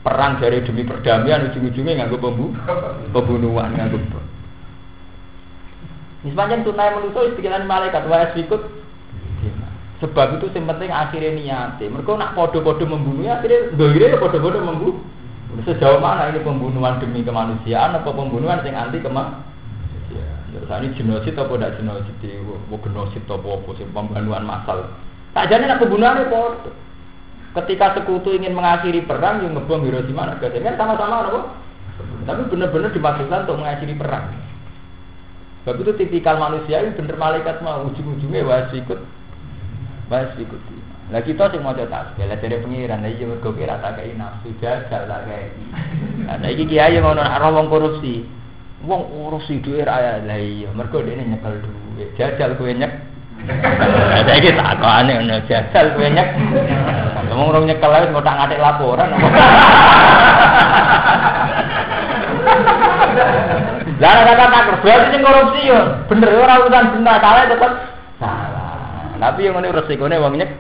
Perang jare demi perdamaian, ujung-ujungnya nganggup pembu pembunuhan nganggup bom. Sepanjang tunai manusia pikiran malaikat wajib ikut Sebab itu yang penting akhirnya niate. Mereka nak podo-podo membunuh ya akhirnya doire ya podo-podo membunuh. Sejauh mana ini pembunuhan demi kemanusiaan atau pembunuhan yang anti kemanusiaan? Ya, ini genosid atau tidak genosid? Mau genosid atau apa sih pembunuhan massal? Tak jadi nak pembunuhan itu Ketika sekutu ingin mengakhiri perang, yang ngebom Hiroshima, Nagasaki kan sama-sama apa? Tapi benar-benar dimaksudkan untuk mengakhiri perang. Sebab itu tipikal manusia ini bener malaikat mau ujung-ujungnya wajib ikut wajib ikut Lah kita sing maca tasbih, lah dari pengiran, lah iya mergo kira tak nafsu jajal tak kei. Lah saiki kiai ngono nak wong korupsi. Wong korupsi duwe ra lah iya mergo dene nyekel duwe. Jajal kowe nyek. Lah saiki takokane ngono jajal kowe nyek. Wong ora nyekel wis ngotak ngatik laporan. Lah kata kerja sing korupsi yo bener ora urusan benar salah tetep salah. Tapi yang ngene resikone wong nyek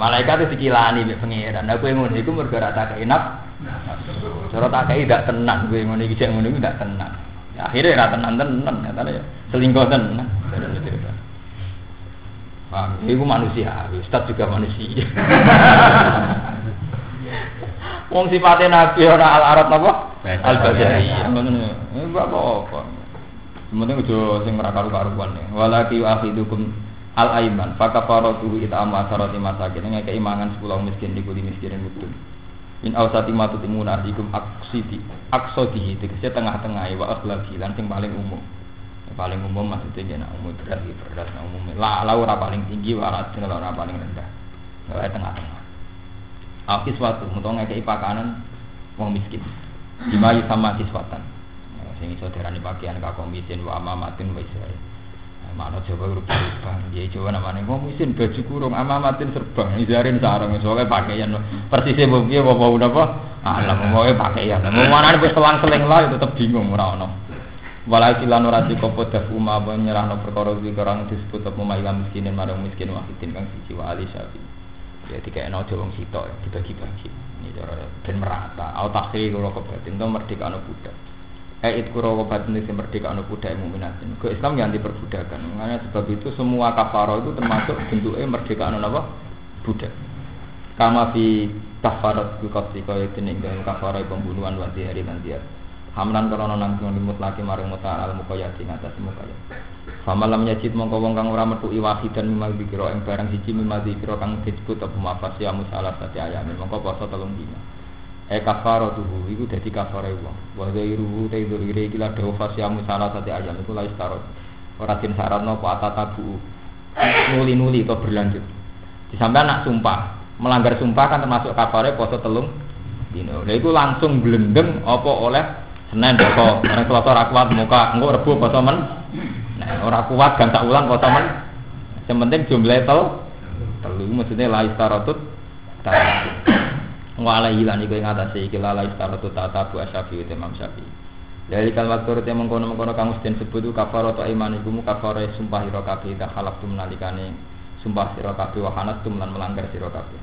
malaikat itu dikilani mek pangeran. Lah kowe ngono iku mergo ora tak enak. Cara tak kei ndak tenang kowe ngono iki cek ngono iki ndak tenang. Ya, akhirnya ora tenang tenan katanya ya. Selingkuh tenan. Wah, itu manusia, Ustaz juga manusia. Wong sifatnya nabi ora al arab napa? Al basari. Ngono. Eh apa-apa. Sementing sing ora karu-karuan ya. Walaki akhidukum al aiman fakafaratu it'am asarati masakin ngeke imangan 10 miskin di kuli miskinin betul. In awsati matu timuna ikum aksidi aksodi tegese tengah-tengah wa akhlaki lan sing paling umum. Paling umum maksudnya nak umum berat berat nah umum la la ora paling tinggi wa ora paling rendah. Ora tengah-tengah. Akis suatu untuk ngeke pakanan wong miskin. Dimayu sama kiswatan sing iso darani pakaian ka komisin wa amamatin wa israil. Mana Jawa urip serban. Ya Jawa namanya ngomisin baju kurung amamatin serban. Izarin sarung soalnya pakaian persisnya mau piye apa apa. Alam mau pakaian. Mau mana wis selang-seling lah tetep bingung ora ono. Walai kilan ora dikopo dafu ma nyerahno perkara iki orang disebut apa mailam miskinin marang miskin wahidin kang siji wa ali syafi. Ya dikekno aja wong sitok dibagi-bagi. Ini cara ben merata. Au takhir kula kebatin to merdeka ana budak. Eh it kuro batin itu merdeka anu budak mukminatin. Ke Islam yang diperbudakan. Makanya sebab itu semua kafaro itu termasuk bentuknya merdeka anu apa? Budak. Kama fi kafarat kukasi kaya tening dalam kafarat pembunuhan wanti hari dan dia. Hamlan karena nanggung limut lagi maring muta al mukayat ing atas mukayat. Famalam yajid mongko wong kang ora metu iwahidan mimal dikira ing barang siji mimal dikira kang disebut apa mafas ya musalah sate ayam mongko poso telung dina e kafaro tuhu iku dadi kafare wong. Wa ghairuhu ta dzurire iki la dawa fasyamu salah satu ayam iku la istarot. Ora din syaratno apa atatabu. Nuli-nuli atau berlanjut. Disampean nak sumpah melanggar sumpah kan termasuk kafare poso telung dino lha iku langsung blendeng apa oleh Senin poso ora Selasa ora kuat muka engko Rebo poso men. Nah ora kuat kan tak ulang poso men. Yang penting jumlah tel telu maksudnya la istarotut wa alaihi lan iku ing iki lala istaratu tata bu asyafi Imam Syafi'i. Dari kalimat turut yang mengkono mengkono kamu sedang sebut itu kafaro atau iman ibu mu kafaro sumpah hiro tak halak tu menalikane sumpah siro kafe wahanat tu melan melanggar siro kafe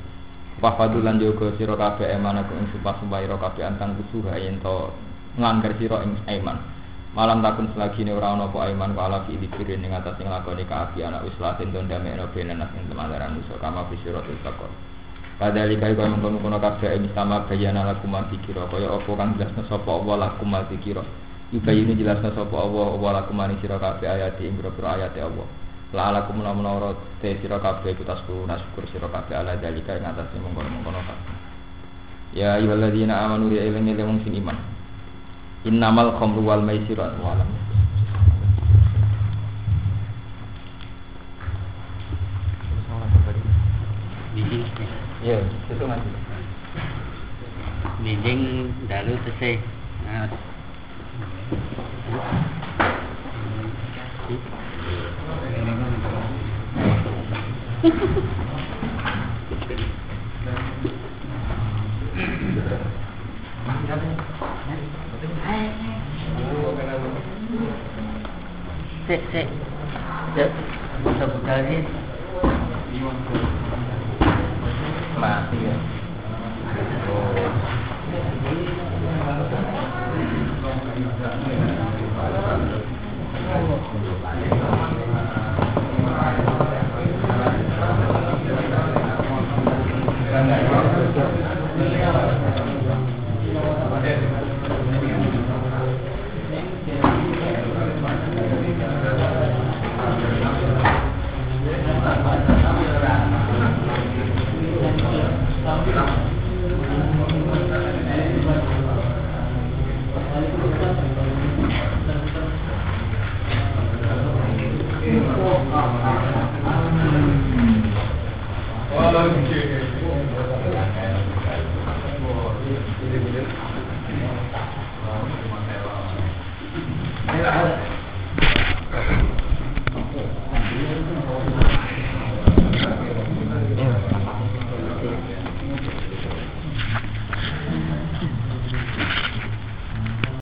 Wah fadulan jogo siro kafe iman aku ing sumpah sumpah hiro kafe antang kusuha yen to melanggar siro ing iman. Malam takun selagi ini orang nopo iman wala fi dikirin ing atas ing lakoni kaafi anak wislatin don damai no benenas ing temadaran musuh kama fi siro tilkakor pada likai kau mengkono kono kabeh ini sama bayana lakum mati kira. Kaya apa kang jelasna sapa Allah lakum mati kira. Yubayini jelasna sapa Allah Allah lakum mani sira kabeh ayat ing boro ayat Allah. La alakum la menara te sira kabeh iku tasku nasyukur sira kabeh ala dalika ing atas mengkono-mengkono kabeh. Ya ayyuhalladzina amanu ya ilang ilang sing iman. Innamal khamru wal maisir wal alam Ya, itu ngaji. Bijing dalu tese. Nah. Sik, sik. Sik. Buka-buka ini. Mati ya. Thank